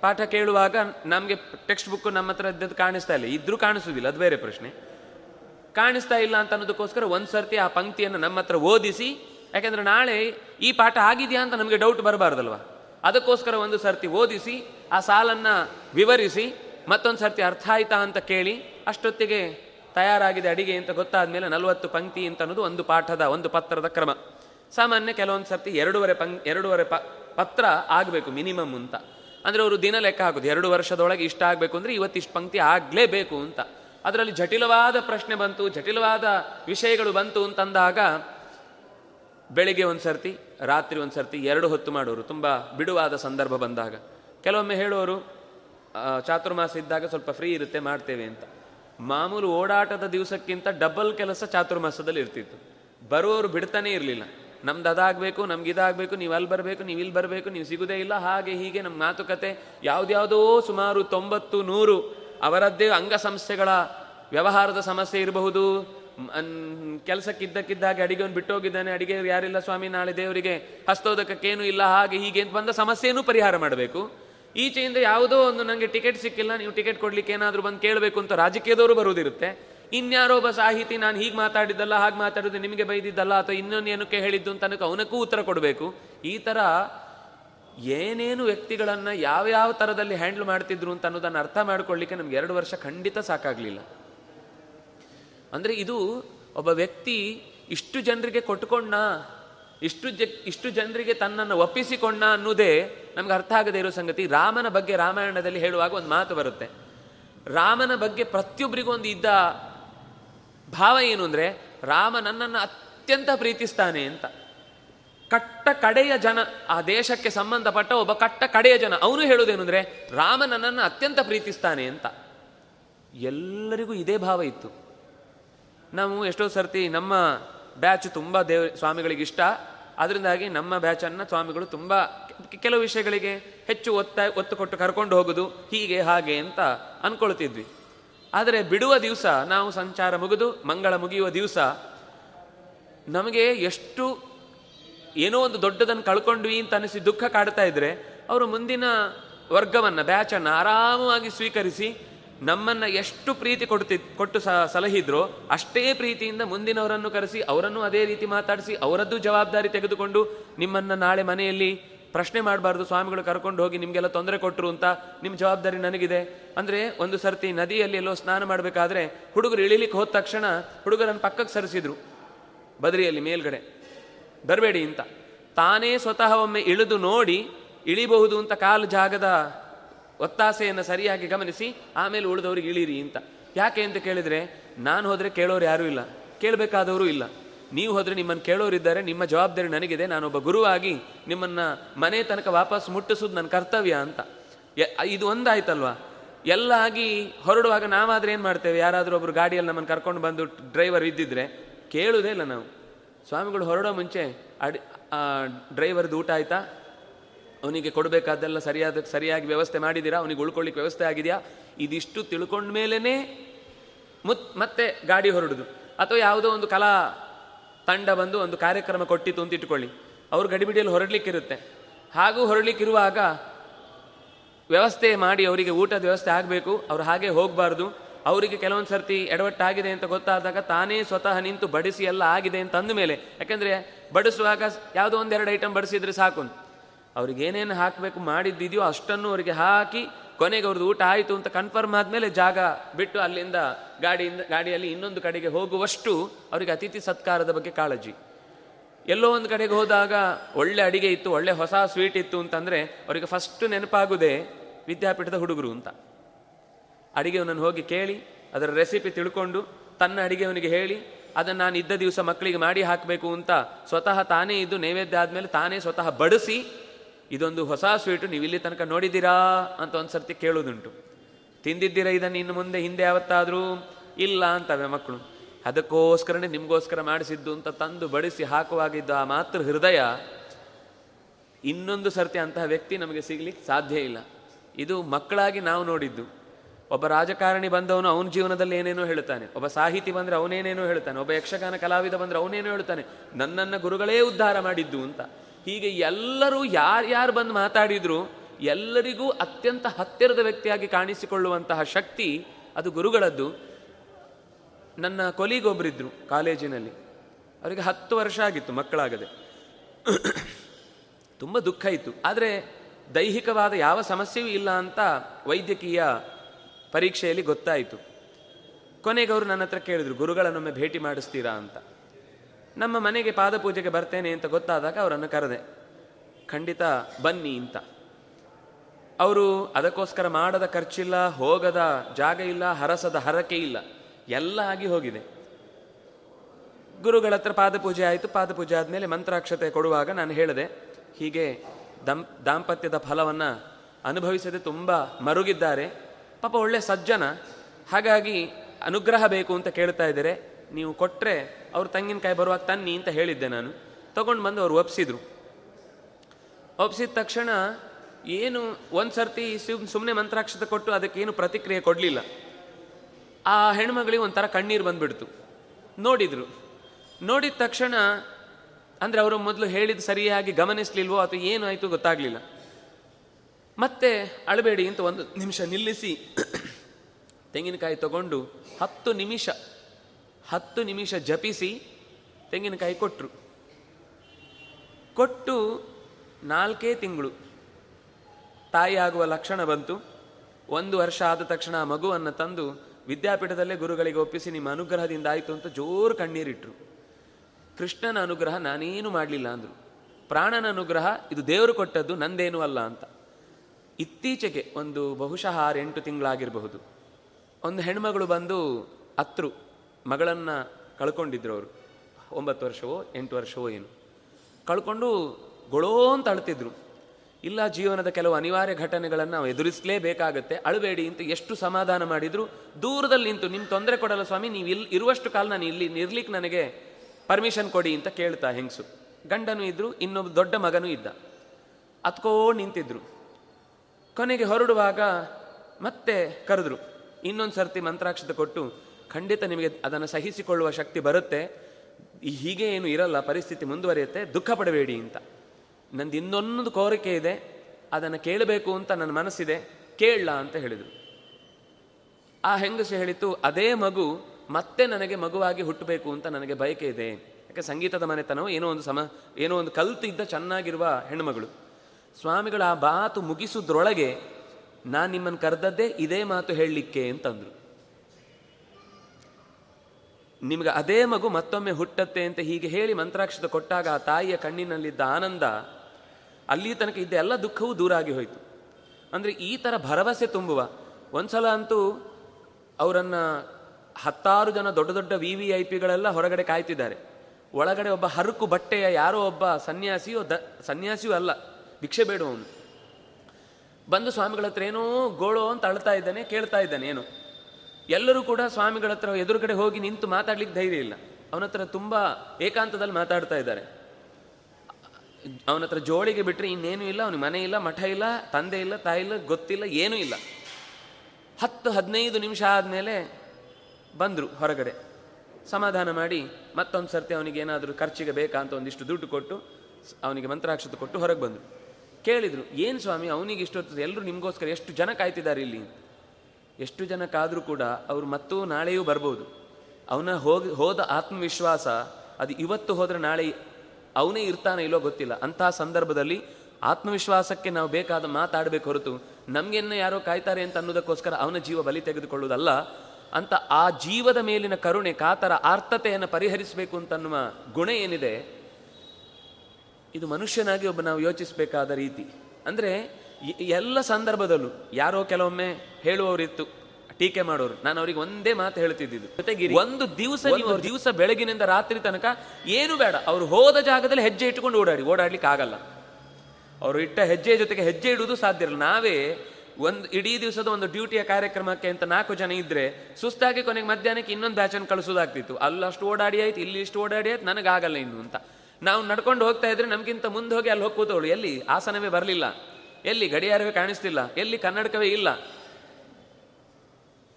ಪಾಠ ಕೇಳುವಾಗ ನಮಗೆ ಟೆಕ್ಸ್ಟ್ ಬುಕ್ ನಮ್ಮ ಹತ್ರ ಇದ್ದದ್ದು ಕಾಣಿಸ್ತಾ ಇಲ್ಲ. ಇದ್ರೂ ಕಾಣಿಸೋದಿಲ್ಲ ಅದು ಬೇರೆ ಪ್ರಶ್ನೆ. ಕಾಣಿಸ್ತಾ ಇಲ್ಲ ಅಂತ ಅನ್ನೋದಕ್ಕೋಸ್ಕರ ಒಂದು ಸರ್ತಿ ಆ ಪಂಕ್ತಿಯನ್ನು ನಮ್ಮ ಹತ್ರ ಓದಿಸಿ, ಯಾಕೆಂದ್ರೆ ನಾಳೆ ಈ ಪಾಠ ಆಗಿದೆಯಾ ಅಂತ ನಮಗೆ ಡೌಟ್ ಬರಬಾರ್ದಲ್ವ? ಅದಕ್ಕೋಸ್ಕರ ಒಂದು ಸರ್ತಿ ಓದಿಸಿ, ಆ ಸಾಲನ್ನು ವಿವರಿಸಿ, ಮತ್ತೊಂದು ಸರ್ತಿ ಅರ್ಥ ಆಯ್ತಾ ಅಂತ ಕೇಳಿ, ಅಷ್ಟೊತ್ತಿಗೆ ತಯಾರಾಗಿದೆ ಅಡಿಗೆ ಅಂತ ಗೊತ್ತಾದ ಮೇಲೆ ನಲವತ್ತು ಪಂಕ್ತಿ ಅಂತ ಅನ್ನೋದು ಒಂದು ಪಾಠದ, ಒಂದು ಪತ್ರದ ಕ್ರಮ. ಸಾಮಾನ್ಯ ಕೆಲವೊಂದು ಸರ್ತಿ ಎರಡೂವರೆ ಪಂ, ಎರಡೂವರೆ ಪ, ಪತ್ರ ಆಗಬೇಕು ಮಿನಿಮಮ್ ಅಂತ. ಅಂದರೆ ಅವರು ದಿನ ಲೆಕ್ಕ ಹಾಕೋದು, ಎರಡು ವರ್ಷದೊಳಗೆ ಇಷ್ಟ ಆಗಬೇಕು ಅಂದರೆ ಇವತ್ತಿಷ್ಟು ಪಂಕ್ತಿ ಆಗಲೇಬೇಕು ಅಂತ. ಅದರಲ್ಲಿ ಜಟಿಲವಾದ ಪ್ರಶ್ನೆ ಬಂತು, ಜಟಿಲವಾದ ವಿಷಯಗಳು ಬಂತು ಅಂತಂದಾಗ ಬೆಳಿಗ್ಗೆ ಒಂದು ಸರ್ತಿ, ರಾತ್ರಿ ಒಂದು ಸರ್ತಿ ಎರಡು ಹೊತ್ತು ಮಾಡೋರು, ತುಂಬ ಬಿಡುವಾದ ಸಂದರ್ಭ ಬಂದಾಗ. ಕೆಲವೊಮ್ಮೆ ಹೇಳೋರು ಚಾತುರ್ಮಾಸ ಇದ್ದಾಗ ಸ್ವಲ್ಪ ಫ್ರೀ ಇರುತ್ತೆ, ಮಾಡ್ತೇವೆ ಅಂತ. ಮಾಮೂಲು ಓಡಾಟದ ದಿವಸಕ್ಕಿಂತ ಡಬಲ್ ಕೆಲಸ ಚಾತುರ್ಮಾಸದಲ್ಲಿ ಇರ್ತಿತ್ತು. ಬರೋರು ಬಿಡ್ತಾನೆ ಇರಲಿಲ್ಲ. ನಮ್ದು ಅದಾಗಬೇಕು, ನಮ್ಗೆ ಇದಾಗಬೇಕು, ನೀವು ಅಲ್ಲಿ ಬರಬೇಕು, ನೀವು ಇಲ್ಲಿ ಬರಬೇಕು, ನೀವು ಸಿಗುದೇ ಇಲ್ಲ, ಹಾಗೆ ಹೀಗೆ ನಮ್ಮ ಮಾತುಕತೆ. ಯಾವುದ್ಯಾವುದೋ ಸುಮಾರು ತೊಂಬತ್ತು, ನೂರು ಅವರದ್ದೇ ಅಂಗಸಂಸ್ಥೆಗಳ ವ್ಯವಹಾರದ ಸಮಸ್ಯೆ ಇರಬಹುದು. ಕೆಲಸಕ್ಕಿದ್ದಕ್ಕಿದ್ದಾಗೆ ಅಡಿಗೆಯನ್ನು ಬಿಟ್ಟೋಗಿದ್ದಾನೆ ಅಡಿಗೆ ಯಾರಿಲ್ಲ, ಸ್ವಾಮಿ ನಾಳೆ ದೇವರಿಗೆ ಹಸ್ತೋದಕಕ್ಕೇನು ಇಲ್ಲ, ಹಾಗೆ ಹೀಗೆ ಅಂತ ಬಂದ ಸಮಸ್ಯೆಯನ್ನು ಪರಿಹಾರ ಮಾಡಬೇಕು. ಈಚೆಯಿಂದ ಯಾವುದೋ ಒಂದು ನನಗೆ ಟಿಕೆಟ್ ಸಿಕ್ಕಿಲ್ಲ, ನೀವು ಟಿಕೆಟ್ ಕೊಡ್ಲಿಕ್ಕೆ ಏನಾದರೂ ಬಂದು ಕೇಳಬೇಕು ಅಂತ ರಾಜಕೀಯದವರು ಬರುವುದಿರುತ್ತೆ. ಇನ್ಯಾರೋ ಒಬ್ಬ ಸಾಹಿತಿ ನಾನು ಹೀಗೆ ಮಾತಾಡಿದ್ದಲ್ಲ, ಹಾಗೆ ಮಾತಾಡೋದು ನಿಮಗೆ ಬೈದಿದ್ದಲ್ಲ ಅಥವಾ ಇನ್ನೊಂದು ಏನಕ್ಕೆ ಹೇಳಿದ್ದು ಅಂತ ಅವನಕ್ಕೂ ಉತ್ತರ ಕೊಡಬೇಕು. ಈ ಥರ ಏನೇನು ವ್ಯಕ್ತಿಗಳನ್ನು ಯಾವ್ಯಾವ ಥರದಲ್ಲಿ ಹ್ಯಾಂಡಲ್ ಮಾಡ್ತಿದ್ರು ಅಂತ ಅನ್ನೋದನ್ನು ಅರ್ಥ ಮಾಡ್ಕೊಳ್ಳಿಕ್ಕೆ ನಮ್ಗೆ ಎರಡು ವರ್ಷ ಖಂಡಿತ ಸಾಕಾಗಲಿಲ್ಲ. ಅಂದರೆ ಇದು ಒಬ್ಬ ವ್ಯಕ್ತಿ ಇಷ್ಟು ಜನರಿಗೆ ಕೊಟ್ಟುಕೊಂಡ ಇಷ್ಟು ಜ, ಇಷ್ಟು ಜನರಿಗೆ ತನ್ನನ್ನು ಒಪ್ಪಿಸಿಕೊಂಡ ಅನ್ನೋದೇ ನಮ್ಗೆ ಅರ್ಥ ಆಗದೇ ಇರೋ ಸಂಗತಿ. ರಾಮನ ಬಗ್ಗೆ ರಾಮಾಯಣದಲ್ಲಿ ಹೇಳುವಾಗ ಒಂದು ಮಾತು ಬರುತ್ತೆ. ರಾಮನ ಬಗ್ಗೆ ಪ್ರತಿಯೊಬ್ಬರಿಗೂ ಒಂದು ಇದ್ದ ಭಾವ ಏನು ಅಂದರೆ, ರಾಮ ನನ್ನನ್ನು ಅತ್ಯಂತ ಪ್ರೀತಿಸ್ತಾನೆ ಅಂತ. ಕಟ್ಟ ಕಡೆಯ ಜನ, ಆ ದೇಶಕ್ಕೆ ಸಂಬಂಧಪಟ್ಟ ಒಬ್ಬ ಕಟ್ಟ ಕಡೆಯ ಜನ, ಅವನು ಹೇಳುವುದೇನು ಅಂದರೆ, ರಾಮ ನನ್ನನ್ನು ಅತ್ಯಂತ ಪ್ರೀತಿಸ್ತಾನೆ ಅಂತ. ಎಲ್ಲರಿಗೂ ಇದೇ ಭಾವ ಇತ್ತು. ನಾವು ಎಷ್ಟೋ ಸರ್ತಿ ನಮ್ಮ ಬ್ಯಾಚ್ ತುಂಬ ದೇವ, ಸ್ವಾಮಿಗಳಿಗೆ ಇಷ್ಟ. ಅದರಿಂದಾಗಿ ನಮ್ಮ ಬ್ಯಾಚನ್ನು ಸ್ವಾಮಿಗಳು ತುಂಬ ಕೆಲವು ವಿಷಯಗಳಿಗೆ ಹೆಚ್ಚು ಒತ್ತ, ಒತ್ತು ಕೊಟ್ಟು ಕರ್ಕೊಂಡು ಹೋಗೋದು ಹೀಗೆ, ಹಾಗೆ ಅಂತ ಅಂದ್ಕೊಳ್ತಿದ್ವಿ ಆದರೆ ಬಿಡುವ ದಿವಸ ನಾವು ಸಂಚಾರ ಮುಗಿದು, ಮಂಗಳ ಮುಗಿಯುವ ದಿವಸ ನಮಗೆ ಎಷ್ಟು ಏನೋ ಒಂದು ದೊಡ್ಡದನ್ನು ಕಳ್ಕೊಂಡ್ವಿ ಅಂತ ಅನಿಸಿ ದುಃಖ ಕಾಡ್ತಾ ಇದ್ರೆ, ಅವರು ಮುಂದಿನ ವರ್ಗವನ್ನು, ಬ್ಯಾಚನ್ನು ಆರಾಮವಾಗಿ ಸ್ವೀಕರಿಸಿ ನಮ್ಮನ್ನ ಎಷ್ಟು ಪ್ರೀತಿ ಕೊಡ್ತಿ ಕೊಟ್ಟು ಸಲಹಿದ್ರೋ ಅಷ್ಟೇ ಪ್ರೀತಿಯಿಂದ ಮುಂದಿನವರನ್ನು ಕರೆಸಿ, ಅವರನ್ನು ಅದೇ ರೀತಿ ಮಾತಾಡಿಸಿ, ಅವರದ್ದು ಜವಾಬ್ದಾರಿ ತೆಗೆದುಕೊಂಡು ನಿಮ್ಮನ್ನು ನಾಳೆ ಮನೆಯಲ್ಲಿ ಪ್ರಶ್ನೆ ಮಾಡಬಾರ್ದು, ಸ್ವಾಮಿಗಳು ಕರ್ಕೊಂಡು ಹೋಗಿ ನಿಮಗೆಲ್ಲ ತೊಂದರೆ ಕೊಟ್ಟರು ಅಂತ ನಿಮ್ಮ ಜವಾಬ್ದಾರಿ ನನಗಿದೆ. ಅಂದರೆ ಒಂದು ಸರ್ತಿ ನದಿಯಲ್ಲಿ ಎಲ್ಲೋ ಸ್ನಾನ ಮಾಡಬೇಕಾದ್ರೆ ಹುಡುಗರು ಇಳಿಲಿಕ್ಕೆ ಹೋದ ತಕ್ಷಣ ಹುಡುಗರನ್ನು ಪಕ್ಕಕ್ಕೆ ಸರಿಸಿದ್ರು, ಬದರಿಯಲ್ಲಿ ಮೇಲ್ಗಡೆ. ಬರಬೇಡಿ ಅಂತ. ತಾನೇ ಸ್ವತಃ ಒಮ್ಮೆ ಇಳಿದು ನೋಡಿ ಇಳಿಬಹುದು ಅಂತ ಕಾಲು ಜಾಗದ ಒತ್ತಾಸೆಯನ್ನು ಸರಿಯಾಗಿ ಗಮನಿಸಿ, ಆಮೇಲೆ ಉಳಿದವ್ರಿಗೆ ಇಳಿರಿ ಅಂತ. ಯಾಕೆ ಅಂತ ಕೇಳಿದರೆ, ನಾನು ಹೋದರೆ ಕೇಳೋರು ಯಾರೂ ಇಲ್ಲ, ಕೇಳಬೇಕಾದವರು ಇಲ್ಲ. ನೀವು ಹೋದರೆ ನಿಮ್ಮನ್ನು ಕೇಳೋರಿದ್ದಾರೆ, ನಿಮ್ಮ ಜವಾಬ್ದಾರಿ ನನಗಿದೆ, ನಾನೊಬ್ಬ ಗುರುವಾಗಿ ನಿಮ್ಮನ್ನು ಮನೆ ತನಕ ವಾಪಸ್ ಮುಟ್ಟಿಸೋದು ನನ್ನ ಕರ್ತವ್ಯ ಅಂತ. ಇದು ಒಂದಾಯ್ತಲ್ವಾ? ಎಲ್ಲ ಆಗಿ ಹೊರಡುವಾಗ ನಾವಾದರೆ ಏನು ಮಾಡ್ತೇವೆ? ಯಾರಾದರೂ ಒಬ್ಬರು ಗಾಡಿಯಲ್ಲಿ ನಮ್ಮನ್ನು ಕರ್ಕೊಂಡು ಬಂದು ಡ್ರೈವರ್ ಇದ್ದಿದ್ರೆ ಕೇಳುವುದೇ ಇಲ್ಲ ನಾವು. ಸ್ವಾಮಿಗಳು ಹೊರಡೋ ಮುಂಚೆ ಅಡಿ ಡ್ರೈವರ್ದು ಊಟ ಆಯ್ತಾ? ಅವನಿಗೆ ಕೊಡಬೇಕಾದ್ದೆಲ್ಲ ಸರಿಯಾದ, ಸರಿಯಾಗಿ ವ್ಯವಸ್ಥೆ ಮಾಡಿದ್ದೀರಾ? ಅವನಿಗೆ ಉಳ್ಕೊಳ್ಳಿಕ್ಕೆ ವ್ಯವಸ್ಥೆ ಆಗಿದೆಯಾ? ಇದಿಷ್ಟು ತಿಳ್ಕೊಂಡ ಮೇಲೇ ಮುತ್, ಮತ್ತೆ ಗಾಡಿ ಹೊರಡುದು. ಅಥವಾ ಯಾವುದೋ ಒಂದು ಕಲಾ ತಂಡ ಬಂದು ಒಂದು ಕಾರ್ಯಕ್ರಮ ಕೊಟ್ಟಿತ್ತು ಅಂತ ಇಟ್ಕೊಳ್ಳಿ. ಅವ್ರು ಗಡಿಬಿಡಿಯಲ್ಲಿ ಹೊರಡ್ಲಿಕ್ಕಿರುತ್ತೆ. ಹಾಗೂ ಹೊರಡ್ಲಿಕ್ಕಿರುವಾಗ ವ್ಯವಸ್ಥೆ ಮಾಡಿ ಅವರಿಗೆ ಊಟದ ವ್ಯವಸ್ಥೆ ಆಗಬೇಕು. ಅವ್ರು ಹಾಗೆ ಹೋಗಬಾರ್ದು. ಅವರಿಗೆ ಕೆಲವೊಂದು ಸರ್ತಿ ಎಡವಟ್ಟಾಗಿದೆ ಅಂತ ಗೊತ್ತಾದಾಗ ತಾನೇ ಸ್ವತಃ ನಿಂತು ಬಡಿಸಿ ಎಲ್ಲ ಆಗಿದೆ ಅಂತ ಮೇಲೆ. ಯಾಕಂದ್ರೆ ಬಡಿಸುವಾಗ ಯಾವುದೋ ಒಂದೆರಡು ಐಟಮ್ ಬಡಿಸಿದ್ರೆ ಸಾಕು ಅಂತ. ಅವ್ರಿಗೆ ಹಾಕಬೇಕು ಮಾಡಿದ್ದಿದೆಯೋ ಅಷ್ಟನ್ನು ಅವರಿಗೆ ಹಾಕಿ ಕೊನೆಗೆ ಅವ್ರದ್ದು ಊಟ ಆಯಿತು ಅಂತ ಕನ್ಫರ್ಮ್ ಆದಮೇಲೆ ಜಾಗ ಬಿಟ್ಟು ಅಲ್ಲಿಂದ ಗಾಡಿಯಿಂದ, ಗಾಡಿಯಲ್ಲಿ ಇನ್ನೊಂದು ಕಡೆಗೆ ಹೋಗುವಷ್ಟು ಅವರಿಗೆ ಅತಿಥಿ ಸತ್ಕಾರದ ಬಗ್ಗೆ ಕಾಳಜಿ ಎಲ್ಲೋ ಒಂದು ಕಡೆಗೆ ಹೋದಾಗ ಒಳ್ಳೆ ಅಡಿಗೆ ಇತ್ತು, ಒಳ್ಳೆ ಹೊಸ ಸ್ವೀಟ್ ಇತ್ತು ಅಂತಂದರೆ ಅವರಿಗೆ ಫಸ್ಟ್ ನೆನಪಾಗುದೇ ವಿದ್ಯಾಪೀಠದ ಹುಡುಗರು ಅಂತ ಅಡಿಗೆವನನ್ನು ಹೋಗಿ ಕೇಳಿ, ಅದರ ರೆಸಿಪಿ ತಿಳ್ಕೊಂಡು ತನ್ನ ಅಡಿಗೆವನಿಗೆ ಹೇಳಿ, ಅದನ್ನು ನಾನು ಇದ್ದ ದಿವಸ ಮಕ್ಕಳಿಗೆ ಮಾಡಿ ಹಾಕಬೇಕು ಅಂತ ಸ್ವತಃ ತಾನೇ ಇದ್ದು ನೈವೇದ್ಯ ಆದಮೇಲೆ ತಾನೇ ಸ್ವತಃ ಬಡಿಸಿ ಇದೊಂದು ಹೊಸ ಸ್ವೀಟು ನೀವು ಇಲ್ಲಿ ತನಕ ನೋಡಿದ್ದೀರಾ ಅಂತ ಒಂದು ಸರ್ತಿ ಕೇಳೋದುಂಟು ತಿಂದಿದ್ದೀರಾ ಇದನ್ನು ಇನ್ನು ಮುಂದೆ, ಹಿಂದೆ ಯಾವತ್ತಾದರೂ? ಇಲ್ಲ ಅಂತವೆ ಮಕ್ಕಳು. ಅದಕ್ಕೋಸ್ಕರನೇ ನಿಮಗೋಸ್ಕರ ಮಾಡಿಸಿದ್ದು ಅಂತ ತಂದು ಬಡಿಸಿ ಹಾಕುವಾಗಿದ್ದ ಆ ಮಾತೃ ಹೃದಯ, ಇನ್ನೊಂದು ಸರ್ತಿ ಅಂತಹ ವ್ಯಕ್ತಿ ನಮಗೆ ಸಿಗ್ಲಿಕ್ಕೆ ಸಾಧ್ಯ ಇಲ್ಲ. ಇದು ಮಕ್ಕಳಾಗಿ ನಾವು ನೋಡಿದ್ದು. ಒಬ್ಬ ರಾಜಕಾರಣಿ ಬಂದವನು ಅವನ ಜೀವನದಲ್ಲಿ ಏನೇನೋ ಹೇಳ್ತಾನೆ ಒಬ್ಬ ಸಾಹಿತಿ ಬಂದರೆ ಅವನೇನೇನೋ ಹೇಳ್ತಾನೆ ಒಬ್ಬ ಯಕ್ಷಗಾನ ಕಲಾವಿದ ಬಂದರೆ ಅವನೇನೋ ಹೇಳ್ತಾನೆ ನನ್ನನ್ನ ಗುರುಗಳೇ ಉದ್ಧಾರ ಮಾಡಿದ್ದು ಅಂತ. ಹೀಗೆ ಎಲ್ಲರೂ ಯಾರ್ಯಾರು ಬಂದು ಮಾತಾಡಿದ್ರು, ಎಲ್ಲರಿಗೂ ಅತ್ಯಂತ ಹತ್ತಿರದ ವ್ಯಕ್ತಿಯಾಗಿ ಕಾಣಿಸಿಕೊಳ್ಳುವಂತಹ ಶಕ್ತಿ ಅದು ಗುರುಗಳದ್ದು. ನನ್ನ ಕೊಲಿಗೊಬ್ಬರಿದ್ರು ಕಾಲೇಜಿನಲ್ಲಿ. ಅವರಿಗೆ ಹತ್ತು ವರ್ಷ ಆಗಿತ್ತು, ಮಕ್ಕಳಾಗದೆ. ತುಂಬ ದುಃಖ ಇತ್ತು. ಆದರೆ ದೈಹಿಕವಾದ ಯಾವ ಸಮಸ್ಯೆಯೂ ಇಲ್ಲ ಅಂತ ವೈದ್ಯಕೀಯ ಪರೀಕ್ಷೆಯಲ್ಲಿ ಗೊತ್ತಾಯಿತು. ಕೊನೆಗೆ ಅವರು ನನ್ನ ಹತ್ರ ಕೇಳಿದ್ರು, ಗುರುಗಳನ್ನೊಮ್ಮೆ ಭೇಟಿ ಮಾಡಿಸ್ತೀರಾ ಅಂತ. ನಮ್ಮ ಮನೆಗೆ ಪಾದಪೂಜೆಗೆ ಬರ್ತೇನೆ ಅಂತ ಗೊತ್ತಾದಾಗ ಅವರನ್ನು ಕರೆದೆ. ಖಂಡಿತ ಬನ್ನಿ ಅಂತ. ಅವರು ಅದಕ್ಕೋಸ್ಕರ ಮಾಡದ ಖರ್ಚಿಲ್ಲ, ಹೋಗದ ಜಾಗ ಇಲ್ಲ, ಹರಸದ ಹರಕೆ ಇಲ್ಲ. ಎಲ್ಲ ಆಗಿ ಹೋಗಿದೆ. ಗುರುಗಳ ಹತ್ರ ಪಾದಪೂಜೆ ಆಯಿತು. ಪಾದಪೂಜೆ ಆದಮೇಲೆ ಮಂತ್ರಾಕ್ಷತೆ ಕೊಡುವಾಗ ನಾನು ಹೇಳಿದೆ, ಹೀಗೆ ದಂ ದಾಂಪತ್ಯದ ಫಲವನ್ನು ಅನುಭವಿಸದೆ ತುಂಬ ಮರುಗಿದ್ದಾರೆ. ಪಾಪ ಒಳ್ಳೆ ಸಜ್ಜನ. ಹಾಗಾಗಿ ಅನುಗ್ರಹ ಬೇಕು ಅಂತ ಕೇಳ್ತಾ ಇದ್ದಾರೆ. ನೀವು ಕೊಟ್ಟರೆ ಅವ್ರು ತೆಂಗಿನಕಾಯಿ ಬರುವಾಗ ತನ್ನಿ ಅಂತ ಹೇಳಿದ್ದೆ ನಾನು. ತಗೊಂಡು ಬಂದು ಅವ್ರು ಒಪ್ಸಿದ್ರು. ಒಪ್ಸಿದ ತಕ್ಷಣ ಏನು ಒಂದು ಸರ್ತಿ ಸುಮ್ಮನೆ ಮಂತ್ರಾಕ್ಷತೆ ಕೊಟ್ಟು ಅದಕ್ಕೇನು ಪ್ರತಿಕ್ರಿಯೆ ಕೊಡಲಿಲ್ಲ. ಆ ಹೆಣ್ಮಗಳಿಗೆ ಒಂಥರ ಕಣ್ಣೀರು ಬಂದುಬಿಡ್ತು. ನೋಡಿದರು. ನೋಡಿದ ತಕ್ಷಣ ಅಂದರೆ ಅವರು ಮೊದಲು ಹೇಳಿದ ಸರಿಯಾಗಿ ಗಮನಿಸ್ಲಿಲ್ವೋ ಅಥವಾ ಏನು ಆಯಿತು ಗೊತ್ತಾಗಲಿಲ್ಲ. ಮತ್ತೆ ಅಳಬೇಡಿ ಅಂತ ಒಂದು ನಿಮಿಷ ನಿಲ್ಲಿಸಿ. ತೆಂಗಿನಕಾಯಿ ತಗೊಂಡು ಹತ್ತು ನಿಮಿಷ ಹತ್ತು ನಿಮಿಷ ಜಪಿಸಿ ತೆಂಗಿನಕಾಯಿ ಕೊಟ್ಟರು ಕೊಟ್ಟು ನಾಲ್ಕೇ ತಿಂಗಳು. ತಾಯಿ ಆಗುವ ಲಕ್ಷಣ ಬಂತು. ಒಂದು ವರ್ಷ ಆದ ತಕ್ಷಣ ಮಗುವನ್ನು ತಂದು ವಿದ್ಯಾಪೀಠದಲ್ಲೇ ಗುರುಗಳಿಗೆ ಒಪ್ಪಿಸಿ ನಿಮ್ಮ ಅನುಗ್ರಹದಿಂದ ಆಯಿತು ಅಂತ ಜೋರು ಕಣ್ಣೀರಿಟ್ರು. ಕೃಷ್ಣನ ಅನುಗ್ರಹ ನಾನೇನು ಮಾಡಲಿಲ್ಲ ಅಂದರು. ಪ್ರಾಣನ ಅನುಗ್ರಹ ಇದು ದೇವರು ಕೊಟ್ಟದ್ದು ನಂದೇನೂ ಅಲ್ಲ ಅಂತ. ಇತ್ತೀಚೆಗೆ ಒಂದು ಬಹುಶಃ ಆರೆಂಟು ತಿಂಗಳಾಗಿರಬಹುದು. ಒಂದು ಹೆಣ್ಮಗಳು ಬಂದು ಅತ್ರು ಮಗಳನ್ನು ಕಳ್ಕೊಂಡಿದ್ರು ಅವರು. ಒಂಬತ್ತು ವರ್ಷವೋ, ಎಂಟು ವರ್ಷವೋ ಏನು. ಕಳ್ಕೊಂಡು ಗೊಳೋ ಅಂತ ಅಳ್ತಿದ್ರು. ಇಲ್ಲ, ಜೀವನದ ಕೆಲವು ಅನಿವಾರ್ಯ ಘಟನೆಗಳನ್ನು ನಾವು ಎದುರಿಸಲೇಬೇಕಾಗತ್ತೆ, ಅಳಬೇಡಿ ಅಂತ ಎಷ್ಟು ಸಮಾಧಾನ ಮಾಡಿದ್ರು. ದೂರದಲ್ಲಿ ನಿಂತು ನಿಮ್ಮ ತೊಂದರೆ ಕೊಡಲ್ಲ ಸ್ವಾಮಿ, ನೀವು ಇಲ್ಲಿ ಇರುವಷ್ಟು ಕಾಲ ನಾನು ಇಲ್ಲಿ ನಿರ್ಲಿಕ್ಕೆ ನನಗೆ ಪರ್ಮಿಷನ್ ಕೊಡಿ ಅಂತ ಕೇಳ್ತಾ ಹೆಂಗಸು. ಗಂಡನೂ ಇದ್ರು, ಇನ್ನೊಬ್ಬ ದೊಡ್ಡ ಮಗನೂ ಇದ್ದ. ಅತ್ಕೋ ನಿಂತಿದ್ರು. ಕೊನೆಗೆ ಹೊರಡುವಾಗ ಮತ್ತೆ ಕರೆದ್ರು. ಇನ್ನೊಂದು ಸರ್ತಿ ಮಂತ್ರಾಕ್ಷತೆ ಕೊಟ್ಟು ಖಂಡಿತ ನಿಮಗೆ ಅದನ್ನು ಸಹಿಸಿಕೊಳ್ಳುವ ಶಕ್ತಿ ಬರುತ್ತೆ. ಹೀಗೆ ಏನು ಇರಲ್ಲ, ಪರಿಸ್ಥಿತಿ ಮುಂದುವರಿಯುತ್ತೆ. ದುಃಖ ಪಡಬೇಡಿ ಅಂತ. ನಂದು ಇನ್ನೊಂದು ಕೋರಿಕೆ ಇದೆ. ಅದನ್ನು ಕೇಳಬೇಕು ಅಂತ ನನ್ನ ಮನಸ್ಸಿದೆ. ಕೇಳಲ್ಲ ಅಂತ ಹೇಳಿದರು. ಆ ಹೆಂಗಸು ಹೇಳಿತು, ಅದೇ ಮಗು ಮತ್ತೆ ನನಗೆ ಮಗುವಾಗಿ ಹುಟ್ಟಬೇಕು ಅಂತ ನನಗೆ ಬಯಕೆ ಇದೆ. ಯಾಕೆ ಸಂಗೀತದ ಮನೆತನವು, ಏನೋ ಒಂದು ಸಮ, ಏನೋ ಒಂದು ಕಲ್ತಿದ್ದ ಚೆನ್ನಾಗಿರುವ ಹೆಣ್ಣುಮಗಳು. ಸ್ವಾಮಿಗಳು, ಆ ಮಾತು ಮುಗಿಸುದ್ರೊಳಗೆ ನಾನು ನಿಮ್ಮನ್ನು ಕರೆದದ್ದೇ ಇದೇ ಮಾತು ಹೇಳಲಿಕ್ಕೆ ಅಂತಂದ್ರು. ನಿಮ್ಗೆ ಅದೇ ಮಗು ಮತ್ತೊಮ್ಮೆ ಹುಟ್ಟತ್ತೆ ಅಂತ ಹೀಗೆ ಹೇಳಿ ಮಂತ್ರಾಕ್ಷತ ಕೊಟ್ಟಾಗ ಆ ತಾಯಿಯ ಕಣ್ಣಿನಲ್ಲಿದ್ದ ಆನಂದ, ಅಲ್ಲಿ ತನಕ ಇದ್ದ ಎಲ್ಲ ದುಃಖವೂ ದೂರಾಗಿ ಹೋಯಿತು. ಅಂದರೆ ಈ ಥರ ಭರವಸೆ ತುಂಬುವ. ಒಂದ್ಸಲ ಅಂತೂ ಅವರನ್ನು ಹತ್ತಾರು ಜನ ದೊಡ್ಡ ದೊಡ್ಡ ವಿ ವಿ ಐ ಪಿಗಳೆಲ್ಲ ಹೊರಗಡೆ ಕಾಯ್ತಿದ್ದಾರೆ. ಒಳಗಡೆ ಒಬ್ಬ ಹರಕು ಬಟ್ಟೆಯ ಯಾರೋ ಒಬ್ಬ ಸನ್ಯಾಸಿಯೋ ದ, ಸನ್ಯಾಸಿಯೂ ಅಲ್ಲ, ಭಿಕ್ಷೆ ಬೇಡುವವನು. ಬಂದು ಸ್ವಾಮಿಗಳ ಹತ್ರ ಏನೋ ಗೋಳೋ ಅಂತ ಅಳ್ತಾ ಇದ್ದಾನೆ, ಕೇಳ್ತಾ ಇದ್ದಾನೆ, ಏನು. ಎಲ್ಲರೂ ಕೂಡ ಸ್ವಾಮಿಗಳ ಹತ್ರ ಎದುರುಗಡೆ ಹೋಗಿ ನಿಂತು ಮಾತಾಡ್ಲಿಕ್ಕೆ ಧೈರ್ಯ ಇಲ್ಲ. ಅವನ ಹತ್ರ ತುಂಬಾ ಏಕಾಂತದಲ್ಲಿ ಮಾತಾಡ್ತಾ ಇದ್ದಾರೆ. ಅವನ ಹತ್ರ ಜೋಳಿಗೆ ಬಿಟ್ಟರೆ ಇನ್ನೇನು ಇಲ್ಲ, ಅವನಿಗೆ ಮನೆ ಇಲ್ಲ, ಮಠ ಇಲ್ಲ, ತಂದೆ ಇಲ್ಲ, ತಾಯಿ ಇಲ್ಲ, ಗೊತ್ತಿಲ್ಲ, ಏನೂ ಇಲ್ಲ. ಹತ್ತು, ಹದಿನೈದು ನಿಮಿಷ ಆದಮೇಲೆ ಬಂದರು ಹೊರಗಡೆ. ಸಮಾಧಾನ ಮಾಡಿ ಮತ್ತೊಂದು ಸರ್ತಿ ಅವನಿಗೆ ಏನಾದರೂ ಖರ್ಚಿಗೆ ಬೇಕಾ ಅಂತ ಒಂದಿಷ್ಟು ದುಡ್ಡು ಕೊಟ್ಟು ಅವನಿಗೆ ಮಂತ್ರಾಕ್ಷತ ಕೊಟ್ಟು ಹೊರಗೆ ಬಂದರು. ಕೇಳಿದರು, ಏನು ಸ್ವಾಮಿ, ಅವನಿಗೆ ಇಷ್ಟೊತ್ತು ಎಲ್ಲರೂ ನಿಮಗೋಸ್ಕರ ಎಷ್ಟು ಜನ ಕಾಯ್ತಿದ್ದಾರೆ ಇಲ್ಲಿ? ಎಷ್ಟು ಜನ ಕಾದರೂ ಕೂಡ ಅವರು ಮತ್ತೂ ನಾಳೆಯೂ ಬರ್ಬೋದು. ಅವನ ಹೋಗಿ, ಹೋದ ಆತ್ಮವಿಶ್ವಾಸ ಅದು ಇವತ್ತು ಹೋದರೆ ನಾಳೆ ಅವನೇ ಇರ್ತಾನೆ ಇಲ್ಲೋ ಗೊತ್ತಿಲ್ಲ. ಅಂತಹ ಸಂದರ್ಭದಲ್ಲಿ ಆತ್ಮವಿಶ್ವಾಸಕ್ಕೆ ನಾವು ಬೇಕಾದ ಮಾತಾಡಬೇಕು ಹೊರತು ನಮಗೆನ್ನ ಯಾರೋ ಕಾಯ್ತಾರೆ ಅಂತ ಅನ್ನೋದಕ್ಕೋಸ್ಕರ ಅವನ ಜೀವ ಬಲಿ ತೆಗೆದುಕೊಳ್ಳುವುದಲ್ಲ. ಅಂತ ಆ ಜೀವದ ಮೇಲಿನ ಕರುಣೆ, ಕಾತರ ಆರ್ಥತೆಯನ್ನು ಪರಿಹರಿಸಬೇಕು ಅಂತನ್ನುವ ಗುಣ ಏನಿದೆ? ಇದು ಮನುಷ್ಯನಾಗಿ ಒಬ್ಬ ನಾವು ಯೋಚಿಸಬೇಕಾದ ರೀತಿ. ಅಂದರೆ ಎಲ್ಲ ಸಂದರ್ಭದಲ್ಲೂ ಯಾರೋ ಕೆಲವೊಮ್ಮೆ ಹೇಳುವವರಿತ್ತು ಟೀಕೆ ಮಾಡೋರು. ನಾನು ಅವ್ರಿಗೆ ಒಂದೇ ಮಾತು ಹೇಳ್ತಿದ್ದು ಜೊತೆಗೆ ಒಂದು ದಿವಸ ನೀವು ದಿವಸ ಬೆಳಗಿನಿಂದ ರಾತ್ರಿ ತನಕ ಏನು ಬೇಡ. ಅವರು ಹೋದ ಜಾಗದಲ್ಲಿ ಹೆಜ್ಜೆ ಇಟ್ಟುಕೊಂಡು ಓಡಾಡಿ ಓಡಾಡ್ಲಿಕ್ಕೆ ಆಗಲ್ಲ ಅವರು ಇಟ್ಟ ಹೆಜ್ಜೆ ಜೊತೆಗೆ ಹೆಜ್ಜೆ ಇಡುವುದು ಸಾಧ್ಯ ಇಲ್ಲ ನಾವೇ ಒಂದು ಇಡೀ ದಿವಸದ ಒಂದು ಡ್ಯೂಟಿಯ ಕಾರ್ಯಕ್ರಮಕ್ಕೆ ಅಂತ ನಾಲ್ಕು ಜನ ಇದ್ರೆ ಸುಸ್ತಾಗಿ ಕೊನೆಗೆ ಮಧ್ಯಾಹ್ನಕ್ಕೆ ಇನ್ನೊಂದು ಬ್ಯಾಚನ್ನು ಕಳಿಸೋದಾಗ್ತಿತ್ತು ಅಲ್ಲಷ್ಟು ಓಡಾಡಿ ಆಯ್ತು ಇಲ್ಲಿ ಇಷ್ಟು ಓಡಾಡಿ ಆಯ್ತು ನನಗಾಗಲ್ಲ ಇನ್ನು ಅಂತ. ನಾವು ನಡ್ಕೊಂಡು ಹೋಗ್ತಾ ಇದ್ರೆ ನಮ್ಗಿಂತ ಮುಂದೆ ಹೋಗಿ ಅಲ್ಲಿ ಹೋಗಿ ಕೂತವಳು ಎಲ್ಲಿ? ಆಸನವೇ ಬರಲಿಲ್ಲ. ಎಲ್ಲಿ ಗಡಿಯಾರವೇ ಕಾಣಿಸ್ತಿಲ್ಲ, ಎಲ್ಲಿ ಕನ್ನಡಕವೇ ಇಲ್ಲ.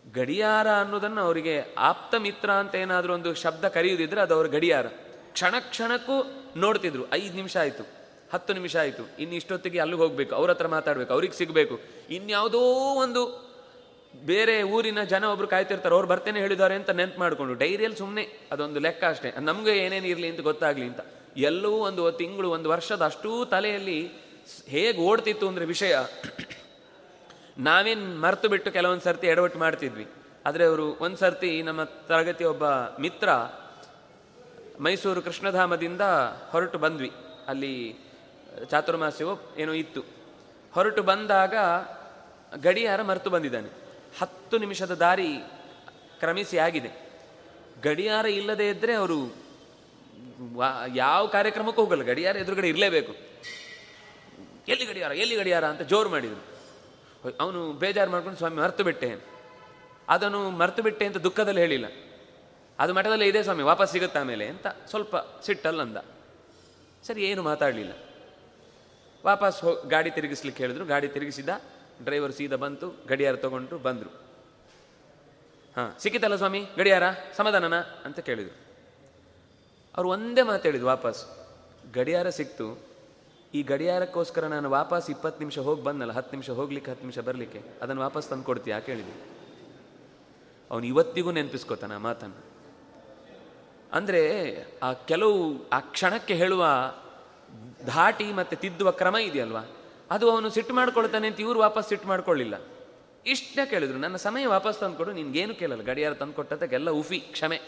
ಗಡಿಯಾರ ಅನ್ನೋದನ್ನು ಅವರಿಗೆ ಆಪ್ತ ಮಿತ್ರ ಅಂತ ಏನಾದರೂ ಒಂದು ಶಬ್ದ ಕರೆಯುವುದಿದ್ರೆ ಅದು ಅವ್ರ ಗಡಿಯಾರ. ಕ್ಷಣ ಕ್ಷಣಕ್ಕೂ ನೋಡ್ತಿದ್ರು, ಐದು ನಿಮಿಷ ಆಯಿತು, ಹತ್ತು ನಿಮಿಷ ಆಯಿತು, ಇನ್ನು ಇಷ್ಟೊತ್ತಿಗೆ ಅಲ್ಲಿಗೆ ಹೋಗಬೇಕು, ಅವ್ರ ಹತ್ರ ಮಾತಾಡಬೇಕು, ಅವ್ರಿಗೆ ಸಿಗಬೇಕು. ಇನ್ಯಾವುದೋ ಒಂದು ಬೇರೆ ಊರಿನ ಜನ ಒಬ್ರು ಕಾಯ್ತಿರ್ತಾರೆ, ಅವ್ರು ಬರ್ತೇನೆ ಹೇಳಿದ್ದಾರೆ ಅಂತ ನೆನ್ಪು ಮಾಡಿಕೊಂಡು ಡೈರಿಯಲ್ಲಿ ಸುಮ್ಮನೆ ಅದೊಂದು ಲೆಕ್ಕ ಅಷ್ಟೇ, ನಮಗೆ ಏನೇನು ಇರಲಿ ಅಂತ ಗೊತ್ತಾಗ್ಲಿ ಅಂತ. ಎಲ್ಲವೂ ಒಂದು ತಿಂಗಳು, ಒಂದು ವರ್ಷದ ಅಷ್ಟೂ ತಲೆಯಲ್ಲಿ ಹೇಗೆ ಓಡ್ತಿತ್ತು ಅಂದರೆ ವಿಷಯ, ನಾವೇನು ಮರೆತು ಬಿಟ್ಟು ಕೆಲವೊಂದು ಸರ್ತಿ ಎಡವಟ್ಟು ಮಾಡ್ತಿದ್ವಿ. ಆದರೆ ಅವರು ಒಂದು ಸರ್ತಿ ನಮ್ಮ ತರಗತಿ ಒಬ್ಬ ಮಿತ್ರ ಮೈಸೂರು ಕೃಷ್ಣಧಾಮದಿಂದ ಹೊರಟು ಬಂದ್ವಿ. ಅಲ್ಲಿ ಚಾತುರ್ಮಾಸ್ಯವೋ ಏನೋ ಇತ್ತು. ಹೊರಟು ಬಂದಾಗ ಗಡಿಯಾರ ಮರೆತು ಬಂದಿದ್ದಾನೆ. ಹತ್ತು ನಿಮಿಷದ ದಾರಿ ಕ್ರಮಿಸಿ ಆಗಿದೆ. ಗಡಿಯಾರ ಇಲ್ಲದೆ ಇದ್ದರೆ ಅವರು ಯಾವ ಕಾರ್ಯಕ್ರಮಕ್ಕೂ ಹೋಗಲ್ಲ. ಗಡಿಯಾರ ಎದುರುಗಡೆ ಇರಲೇಬೇಕು. ಎಲ್ಲಿ ಗಡಿಯಾರ ಎಲ್ಲಿ ಗಡಿಯಾರ ಅಂತ ಜೋರು ಮಾಡಿದರು. ಅವನು ಬೇಜಾರು ಮಾಡ್ಕೊಂಡು, ಸ್ವಾಮಿ, ಮರ್ತು ಬಿಟ್ಟೆ. ಅದನ್ನು ಮರ್ತು ಬಿಟ್ಟೆ ಅಂತ ದುಃಖದಲ್ಲಿ ಹೇಳಿಲ್ಲ. ಅದು ಮಠದಲ್ಲಿ ಇದೆ, ಸ್ವಾಮಿ, ವಾಪಸ್ ಸಿಗುತ್ತೆ ಆಮೇಲೆ ಅಂತ ಸ್ವಲ್ಪ ಸಿಟ್ಟಲ್ಲಂದ ಸರಿ, ಏನು ಮಾತಾಡಲಿಲ್ಲ. ವಾಪಸ್ ಹೋ, ಗಾಡಿ ತಿರುಗಿಸ್ಲಿಕ್ಕೆ ಹೇಳಿದ್ರು. ಗಾಡಿ ತಿರುಗಿಸಿದ, ಡ್ರೈವರ್ ಸೀದಾ ಬಂತು, ಗಡಿಯಾರ ತಗೊಂಡ್ರು ಬಂದರು. ಹಾಂ, ಸಿಕ್ಕಿತಲ್ಲ ಸ್ವಾಮಿ, ಗಡಿಯಾರ, ಸಮಾಧಾನನ ಅಂತ ಕೇಳಿದರು. ಅವರು ಒಂದೇ ಮಾತು ಹೇಳಿದ್ರು ವಾಪಸ್, ಗಡಿಯಾರ ಸಿಕ್ತು ಈ ಗಡಿಯಾರಕ್ಕೋಸ್ಕರ ನಾನು ವಾಪಸ್ ಇಪ್ಪತ್ತು ನಿಮಿಷ ಹೋಗಿ ಬಂದಲ್ಲ ಹತ್ತು ನಿಮಿಷ ಹೋಗ್ಲಿಕ್ಕೆ, ಹತ್ತು ನಿಮಿಷ ಬರಲಿಕ್ಕೆ, ಅದನ್ನು ವಾಪಸ್ ತಂದು ಕೊಡ್ತೀಯ? ಕೇಳಿದೆ ಅವನು ಇವತ್ತಿಗೂ ನೆನಪಿಸ್ಕೋತಾನೆ ಆ ಮಾತನ್ನು. ಅಂದರೆ ಆ ಕೆಲವು, ಆ ಕ್ಷಣಕ್ಕೆ ಹೇಳುವ ಧಾಟಿ ಮತ್ತು ತಿದ್ದುವ ಕ್ರಮ ಇದೆಯಲ್ವಾ? ಅದು ಅವನು ಸಿಟ್ಟು ಮಾಡ್ಕೊಳ್ತಾನೆ ಅಂತ ಇವರು ವಾಪಸ್ ಸಿಟ್ಟು ಮಾಡ್ಕೊಳ್ಳಿಲ್ಲ. ಇಷ್ಟೇ ಕೇಳಿದ್ರು, ನನ್ನ ಸಮಯ ವಾಪಸ್ ತಂದುಕೊಡು ನಿನ್ಗೇನು ಕೇಳಲ್ಲ, ಗಡಿಯಾರ ತಂದು ಕೊಟ್ಟದಕ್ಕೆಲ್ಲ ಉಫಿ, ಕ್ಷಮೆ,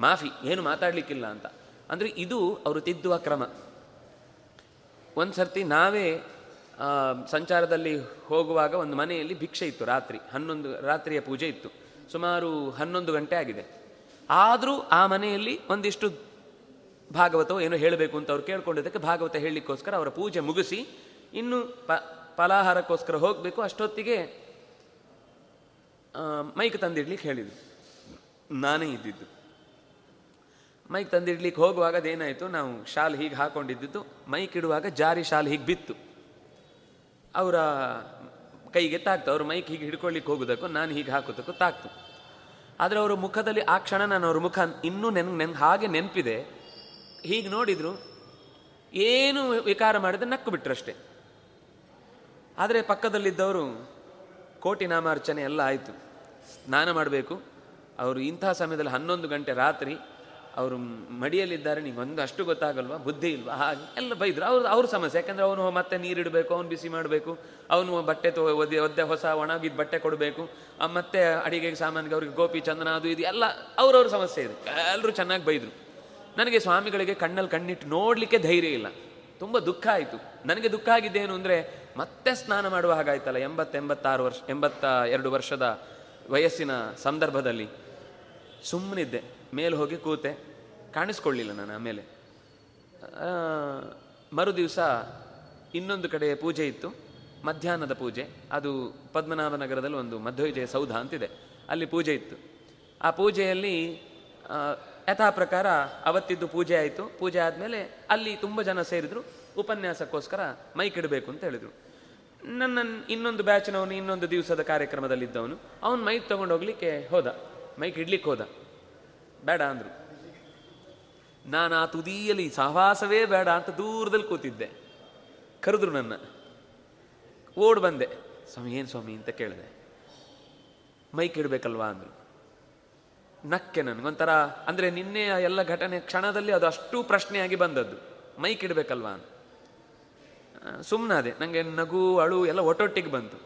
ಮಾಫಿ, ಏನು ಮಾತಾಡಲಿಕ್ಕಿಲ್ಲ ಅಂತ. ಅಂದರೆ ಇದು ಅವರು ತಿದ್ದುವ ಕ್ರಮ. ಒಂದು ಸರ್ತಿ ನಾವೇ ಸಂಚಾರದಲ್ಲಿ ಹೋಗುವಾಗ ಒಂದು ಮನೆಯಲ್ಲಿ ಭಿಕ್ಷೆ ಇತ್ತು ರಾತ್ರಿ, ಹನ್ನೊಂದು, ರಾತ್ರಿಯ ಪೂಜೆ ಇತ್ತು. ಸುಮಾರು ಹನ್ನೊಂದು ಗಂಟೆ ಆಗಿದೆ. ಆದರೂ ಆ ಮನೆಯಲ್ಲಿ ಒಂದಿಷ್ಟು ಭಾಗವತವು ಏನೋ ಹೇಳಬೇಕು ಅಂತ ಅವ್ರು ಕೇಳ್ಕೊಂಡಿದ್ದಕ್ಕೆ ಭಾಗವತ ಹೇಳಲಿಕ್ಕೋಸ್ಕರ ಅವರ ಪೂಜೆ ಮುಗಿಸಿ, ಇನ್ನು ಪ, ಫಲಾಹಾರಕ್ಕೋಸ್ಕರ ಹೋಗಬೇಕು, ಅಷ್ಟೊತ್ತಿಗೆ ಮೈಕ್ ತಂದಿಡ್ಲಿಕ್ಕೆ ಹೇಳಿದ್ರು. ನಾನೇ ಇದ್ದಿದ್ದು. ಮೈಕ್ ತಂದಿಡ್ಲಿಕ್ಕೆ ಹೋಗುವಾಗ ಅದೇನಾಯಿತು? ನಾವು ಶಾಲ್ ಹೀಗೆ ಹಾಕೊಂಡಿದ್ದು ಮೈಕ್ ಇಡುವಾಗ ಜಾರಿ ಶಾಲ್ ಹೀಗೆ ಬಿತ್ತು. ಅವರ ಕೈಗೆ ತಾಕ್ತು. ಅವರು ಮೈಕ್ ಹೀಗೆ ಹಿಡ್ಕೊಳ್ಳಿಕ್ಕೆ ಹೋಗೋದಕ್ಕೂ, ನಾನು ಹೀಗೆ ಹಾಕೋದಕ್ಕೂ ತಾಕ್ತು. ಆದರೆ ಅವರ ಮುಖದಲ್ಲಿ ಆ ಕ್ಷಣ ನಾನು ಅವ್ರ ಮುಖ ಇನ್ನೂ ನೆನ್ ನೆನ್, ಹಾಗೆ ನೆನಪಿದೆ. ಹೀಗೆ ನೋಡಿದ್ರು. ಏನು ವಿಕಾರ ಮಾಡಿದ್ರೆ ನಕ್ಕು ಬಿಟ್ರಷ್ಟೇ. ಆದರೆ ಪಕ್ಕದಲ್ಲಿದ್ದವರು ಕೋಟಿ ನಾಮಾರ್ಚನೆ ಎಲ್ಲ ಆಯಿತು. ಸ್ನಾನ ಮಾಡಬೇಕು. ಅವರು ಇಂಥ ಸಮಯದಲ್ಲಿ ಹನ್ನೊಂದು ಗಂಟೆ ರಾತ್ರಿ ಅವರು ಮಡಿಯಲ್ಲಿದ್ದಾರೆ, ನಿಂಗೆ ಒಂದು ಅಷ್ಟು ಗೊತ್ತಾಗಲ್ವಾ? ಬುದ್ಧಿ ಇಲ್ವಾ? ಹಾಗೆ ಎಲ್ಲ ಬೈದ್ರು. ಅವ್ರು, ಅವ್ರ ಸಮಸ್ಯೆ. ಯಾಕಂದ್ರೆ ಅವನು ಮತ್ತೆ ನೀರಿಡಬೇಕು ಅವ್ನು ಬಿಸಿ ಮಾಡಬೇಕು. ಅವನು ಬಟ್ಟೆ ತೊ, ಒದ್ದೆ ಒದ್ದೆ ಹೊಸ ಒಣಗಿದ ಬಟ್ಟೆ ಕೊಡಬೇಕು. ಮತ್ತೆ ಅಡಿಗೆಗೆ ಸಾಮಾನಿಗೆ ಅವ್ರಿಗೆ ಗೋಪಿ, ಚಂದನ, ಅದು ಇದು ಎಲ್ಲ ಅವ್ರವ್ರ ಸಮಸ್ಯೆ ಇದೆ. ಎಲ್ಲರೂ ಚೆನ್ನಾಗಿ ಬೈದರು. ನನಗೆ ಸ್ವಾಮಿಗಳಿಗೆ ಕಣ್ಣಲ್ಲಿ ಕಣ್ಣಿಟ್ಟು ನೋಡಲಿಕ್ಕೆ ಧೈರ್ಯ ಇಲ್ಲ. ತುಂಬ ದುಃಖ ಆಯಿತು. ನನಗೆ ದುಃಖ ಆಗಿದ್ದೇನು ಅಂದರೆ ಮತ್ತೆ ಸ್ನಾನ ಮಾಡುವ ಹಾಗಾಯ್ತಲ್ಲ, ಎಂಬತ್ತೆಂಬತ್ತಾರು ವರ್ಷ, ಎಂಬತ್ತ, ಎರಡು ವರ್ಷದ ವಯಸ್ಸಿನ ಸಂದರ್ಭದಲ್ಲಿ ಸುಮ್ಮನಿದ್ದೆ ಮೇಲೆ ಹೋಗಿ ಕೂತೆ. ಕಾಣಿಸ್ಕೊಳ್ಳಿಲ್ಲ ನಾನು ಆಮೇಲೆ ಮರು ದಿವಸ ಇನ್ನೊಂದು ಕಡೆ ಪೂಜೆ ಇತ್ತು. ಮಧ್ಯಾಹ್ನದ ಪೂಜೆ. ಅದು ಪದ್ಮನಾಭನಗರದಲ್ಲಿ ಒಂದು ಮಧ್ವವಿಜಯ ಸೌಧ ಅಂತಿದೆ. ಅಲ್ಲಿ ಪೂಜೆ ಇತ್ತು. ಆ ಪೂಜೆಯಲ್ಲಿ ಯಥಾ ಪ್ರಕಾರ ಅವತ್ತಿದ್ದು ಪೂಜೆ ಆಯಿತು. ಪೂಜೆ ಆದಮೇಲೆ ಅಲ್ಲಿ ತುಂಬ ಜನ ಸೇರಿದ್ರು. ಉಪನ್ಯಾಸಕ್ಕೋಸ್ಕರ ಮೈಕ್ ಇಡಬೇಕು ಅಂತ ಹೇಳಿದರು. ನನ್ನ ಇನ್ನೊಂದು ಬ್ಯಾಚ್ನವನು ಇನ್ನೊಂದು ದಿವಸದ ಕಾರ್ಯಕ್ರಮದಲ್ಲಿದ್ದವನು. ಅವನು ಮೈಕ್ ತೊಗೊಂಡು ಹೋಗ್ಲಿಕ್ಕೆ ಹೋದ. ಮೈಕ್ ಇಡ್ಲಿಕ್ಕೆ ಹೋದ. ಬೇಡ ಅಂದರು. ನಾನು ಆ ತುದಿಯಲ್ಲಿ ಸಹವಾಸವೇ ಬೇಡ ಅಂತ ದೂರದಲ್ಲಿ ಕೂತಿದ್ದೆ. ಕರೆದ್ರು ನನ್ನ. ಓಡ್ ಬಂದೆ. ಸ್ವಾಮಿ, ಏನು ಸ್ವಾಮಿ ಅಂತ ಕೇಳಿದೆ. ಮೈಕ್ ಇಡಬೇಕಲ್ವಾ ಅಂದರು. ನಕ್ಕೆ ನನಗೊಂಥರ ಅಂದರೆ ನಿನ್ನೆ ಎಲ್ಲ ಘಟನೆ ಕ್ಷಣದಲ್ಲಿ ಅದು ಅಷ್ಟು ಪ್ರಶ್ನೆಯಾಗಿ ಬಂದದ್ದು. ಮೈಕ್ ಇಡಬೇಕಲ್ವಾ ಅಂತ. ಸುಮ್ಮನಾದೆ ನನಗೆ ನಗು, ಅಳು ಎಲ್ಲ ಒಟ್ಟೊಟ್ಟಿಗೆ ಬಂತು.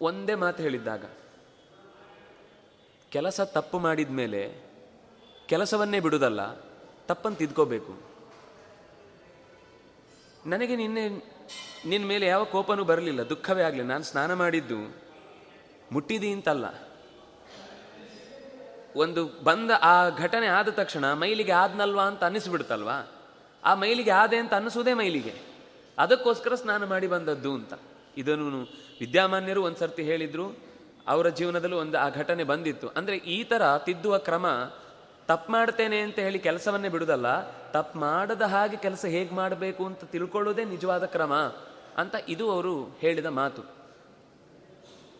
ಒಂದೇ ಮಾತು ಹೇಳಿದ್ದಾಗ ಕೆಲಸ ತಪ್ಪು ಮಾಡಿದ ಮೇಲೆ ಕೆಲಸವನ್ನೇ ಬಿಡುವುದಲ್ಲ, ತಪ್ಪನ್ನು ತಿದ್ಕೋಬೇಕು. ನನಗೆ ನಿನ್ನೆ ನಿನ್ನ ಮೇಲೆ ಯಾವ ಕೋಪನೂ ಬರಲಿಲ್ಲ, ದುಃಖವೇ ಆಗಲಿ, ನಾನು ಸ್ನಾನ ಮಾಡಿದ್ದು ಮುಟ್ಟಿದಿ ಅಂತಲ್ಲ. ಒಂದು ಬಂದ ಆ ಘಟನೆ ಆದ ತಕ್ಷಣ ಮೈಲಿಗೆ ಆದ್ನಲ್ವಾ ಅಂತ ಅನ್ನಿಸ್ಬಿಡ್ತಲ್ವಾ? ಆ ಮೈಲಿಗೆ ಆದೆ ಅಂತ ಅನ್ನಿಸೋದೇ ಮೈಲಿಗೆ. ಅದಕ್ಕೋಸ್ಕರ ಸ್ನಾನ ಮಾಡಿ ಬಂದದ್ದು ಅಂತ. ಇದನ್ನು ವಿದ್ಯಾಮಾನ್ಯರು ಒಂದು ಸರ್ತಿ ಹೇಳಿದ್ರು ಅವರ ಜೀವನದಲ್ಲೂ ಒಂದು ಆ ಘಟನೆ ಬಂದಿತ್ತು. ಅಂದರೆ ಈ ಥರ ತಿದ್ದುವ ಕ್ರಮ ತಪ್ಪು ಮಾಡ್ತೇನೆ ಅಂತ ಹೇಳಿ ಕೆಲಸವನ್ನೇ ಬಿಡುದಲ್ಲ, ತಪ್ಪು ಮಾಡದ ಹಾಗೆ ಕೆಲಸ ಹೇಗೆ ಮಾಡಬೇಕು ಅಂತ ತಿಳ್ಕೊಳ್ಳೋದೇ ನಿಜವಾದ ಕ್ರಮ ಅಂತ ಇದು ಅವರು ಹೇಳಿದ ಮಾತು.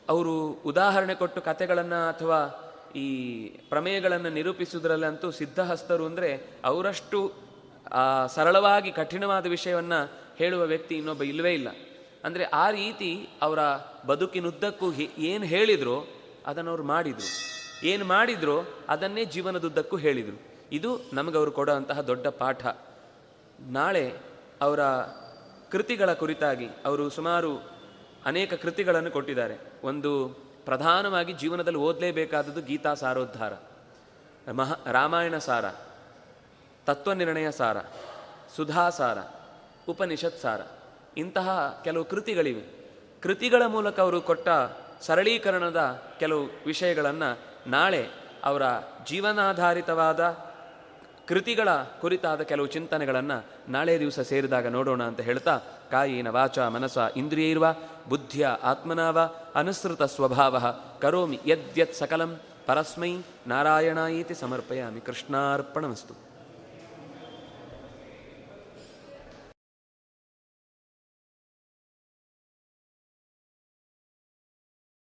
ಅವರು ಉದಾಹರಣೆ ಕೊಟ್ಟು ಕತೆಗಳನ್ನು ಅಥವಾ ಈ ಪ್ರಮೇಯಗಳನ್ನು ನಿರೂಪಿಸುವುದರಲ್ಲಂತೂ ಸಿದ್ಧಹಸ್ತರು ಅಂದರೆ ಅವರಷ್ಟು ಸರಳವಾಗಿ, ಕಠಿಣವಾದ ವಿಷಯವನ್ನು ಹೇಳುವ ವ್ಯಕ್ತಿ ಇನ್ನೊಬ್ಬ ಇಲ್ಲವೇ ಇಲ್ಲ. ಅಂದರೆ ಆ ರೀತಿ ಅವರ ಬದುಕಿನುದ್ದಕ್ಕೂ ಏನು ಹೇಳಿದ್ರು, ಅದನ್ನು ಅವರು ಮಾಡಿದರು. ಏನು ಮಾಡಿದ್ರು, ಅದನ್ನೇ ಜೀವನದುದ್ದಕ್ಕೂ ಹೇಳಿದರು. ಇದು ನಮಗವರು ಕೊಡುವಂತಹ ದೊಡ್ಡ ಪಾಠ. ನಾಳೆ ಅವರ ಕೃತಿಗಳ ಕುರಿತಾಗಿ ಅವರು ಸುಮಾರು ಅನೇಕ ಕೃತಿಗಳನ್ನು ಕೊಟ್ಟಿದ್ದಾರೆ. ಒಂದು ಪ್ರಧಾನವಾಗಿ ಜೀವನದಲ್ಲಿ ಓದಲೇಬೇಕಾದದ್ದು ಗೀತಾ ಸಾರೋದ್ಧಾರ. ಮಹಾ, ರಾಮಾಯಣ ಸಾರ, ತತ್ವನಿರ್ಣಯ ಸಾರ ಸುಧಾಸಾರ ಉಪನಿಷತ್ ಸಾರ. ಇಂತಹ ಕೆಲವು ಕೃತಿಗಳಿವೆ. ಕೃತಿಗಳ ಮೂಲಕ ಅವರು ಕೊಟ್ಟ ಸರಳೀಕರಣದ ಕೆಲವು ವಿಷಯಗಳನ್ನು ನಾಳೆ ಅವರ ಜೀವನಾಧಾರಿತವಾದ ಕೃತಿಗಳ ಕುರಿತಾದ ಕೆಲವು ಚಿಂತನೆಗಳನ್ನು ನಾಳೆ ದಿವಸ ಸೇರಿದಾಗ ನೋಡೋಣ ಅಂತ ಹೇಳ್ತಾ, ಕಾಯಿನ ವಾಚ ಮನಸ ಇಂದ್ರಿಯ ಇರುವ ಬುದ್ಧಿಯ ಆತ್ಮನಾವ ಅನುಸೃತ ಸ್ವಭಾವ ಕರೋಮಿ ಯದ್ಯತ್ ಸಕಲಂ ಪರಸ್ಮೈ ನಾರಾಯಣಾಯಿತಿ ಸಮರ್ಪಯಾಮಿ ಕೃಷ್ಣಾರ್ಪಣಮಸ್ತು.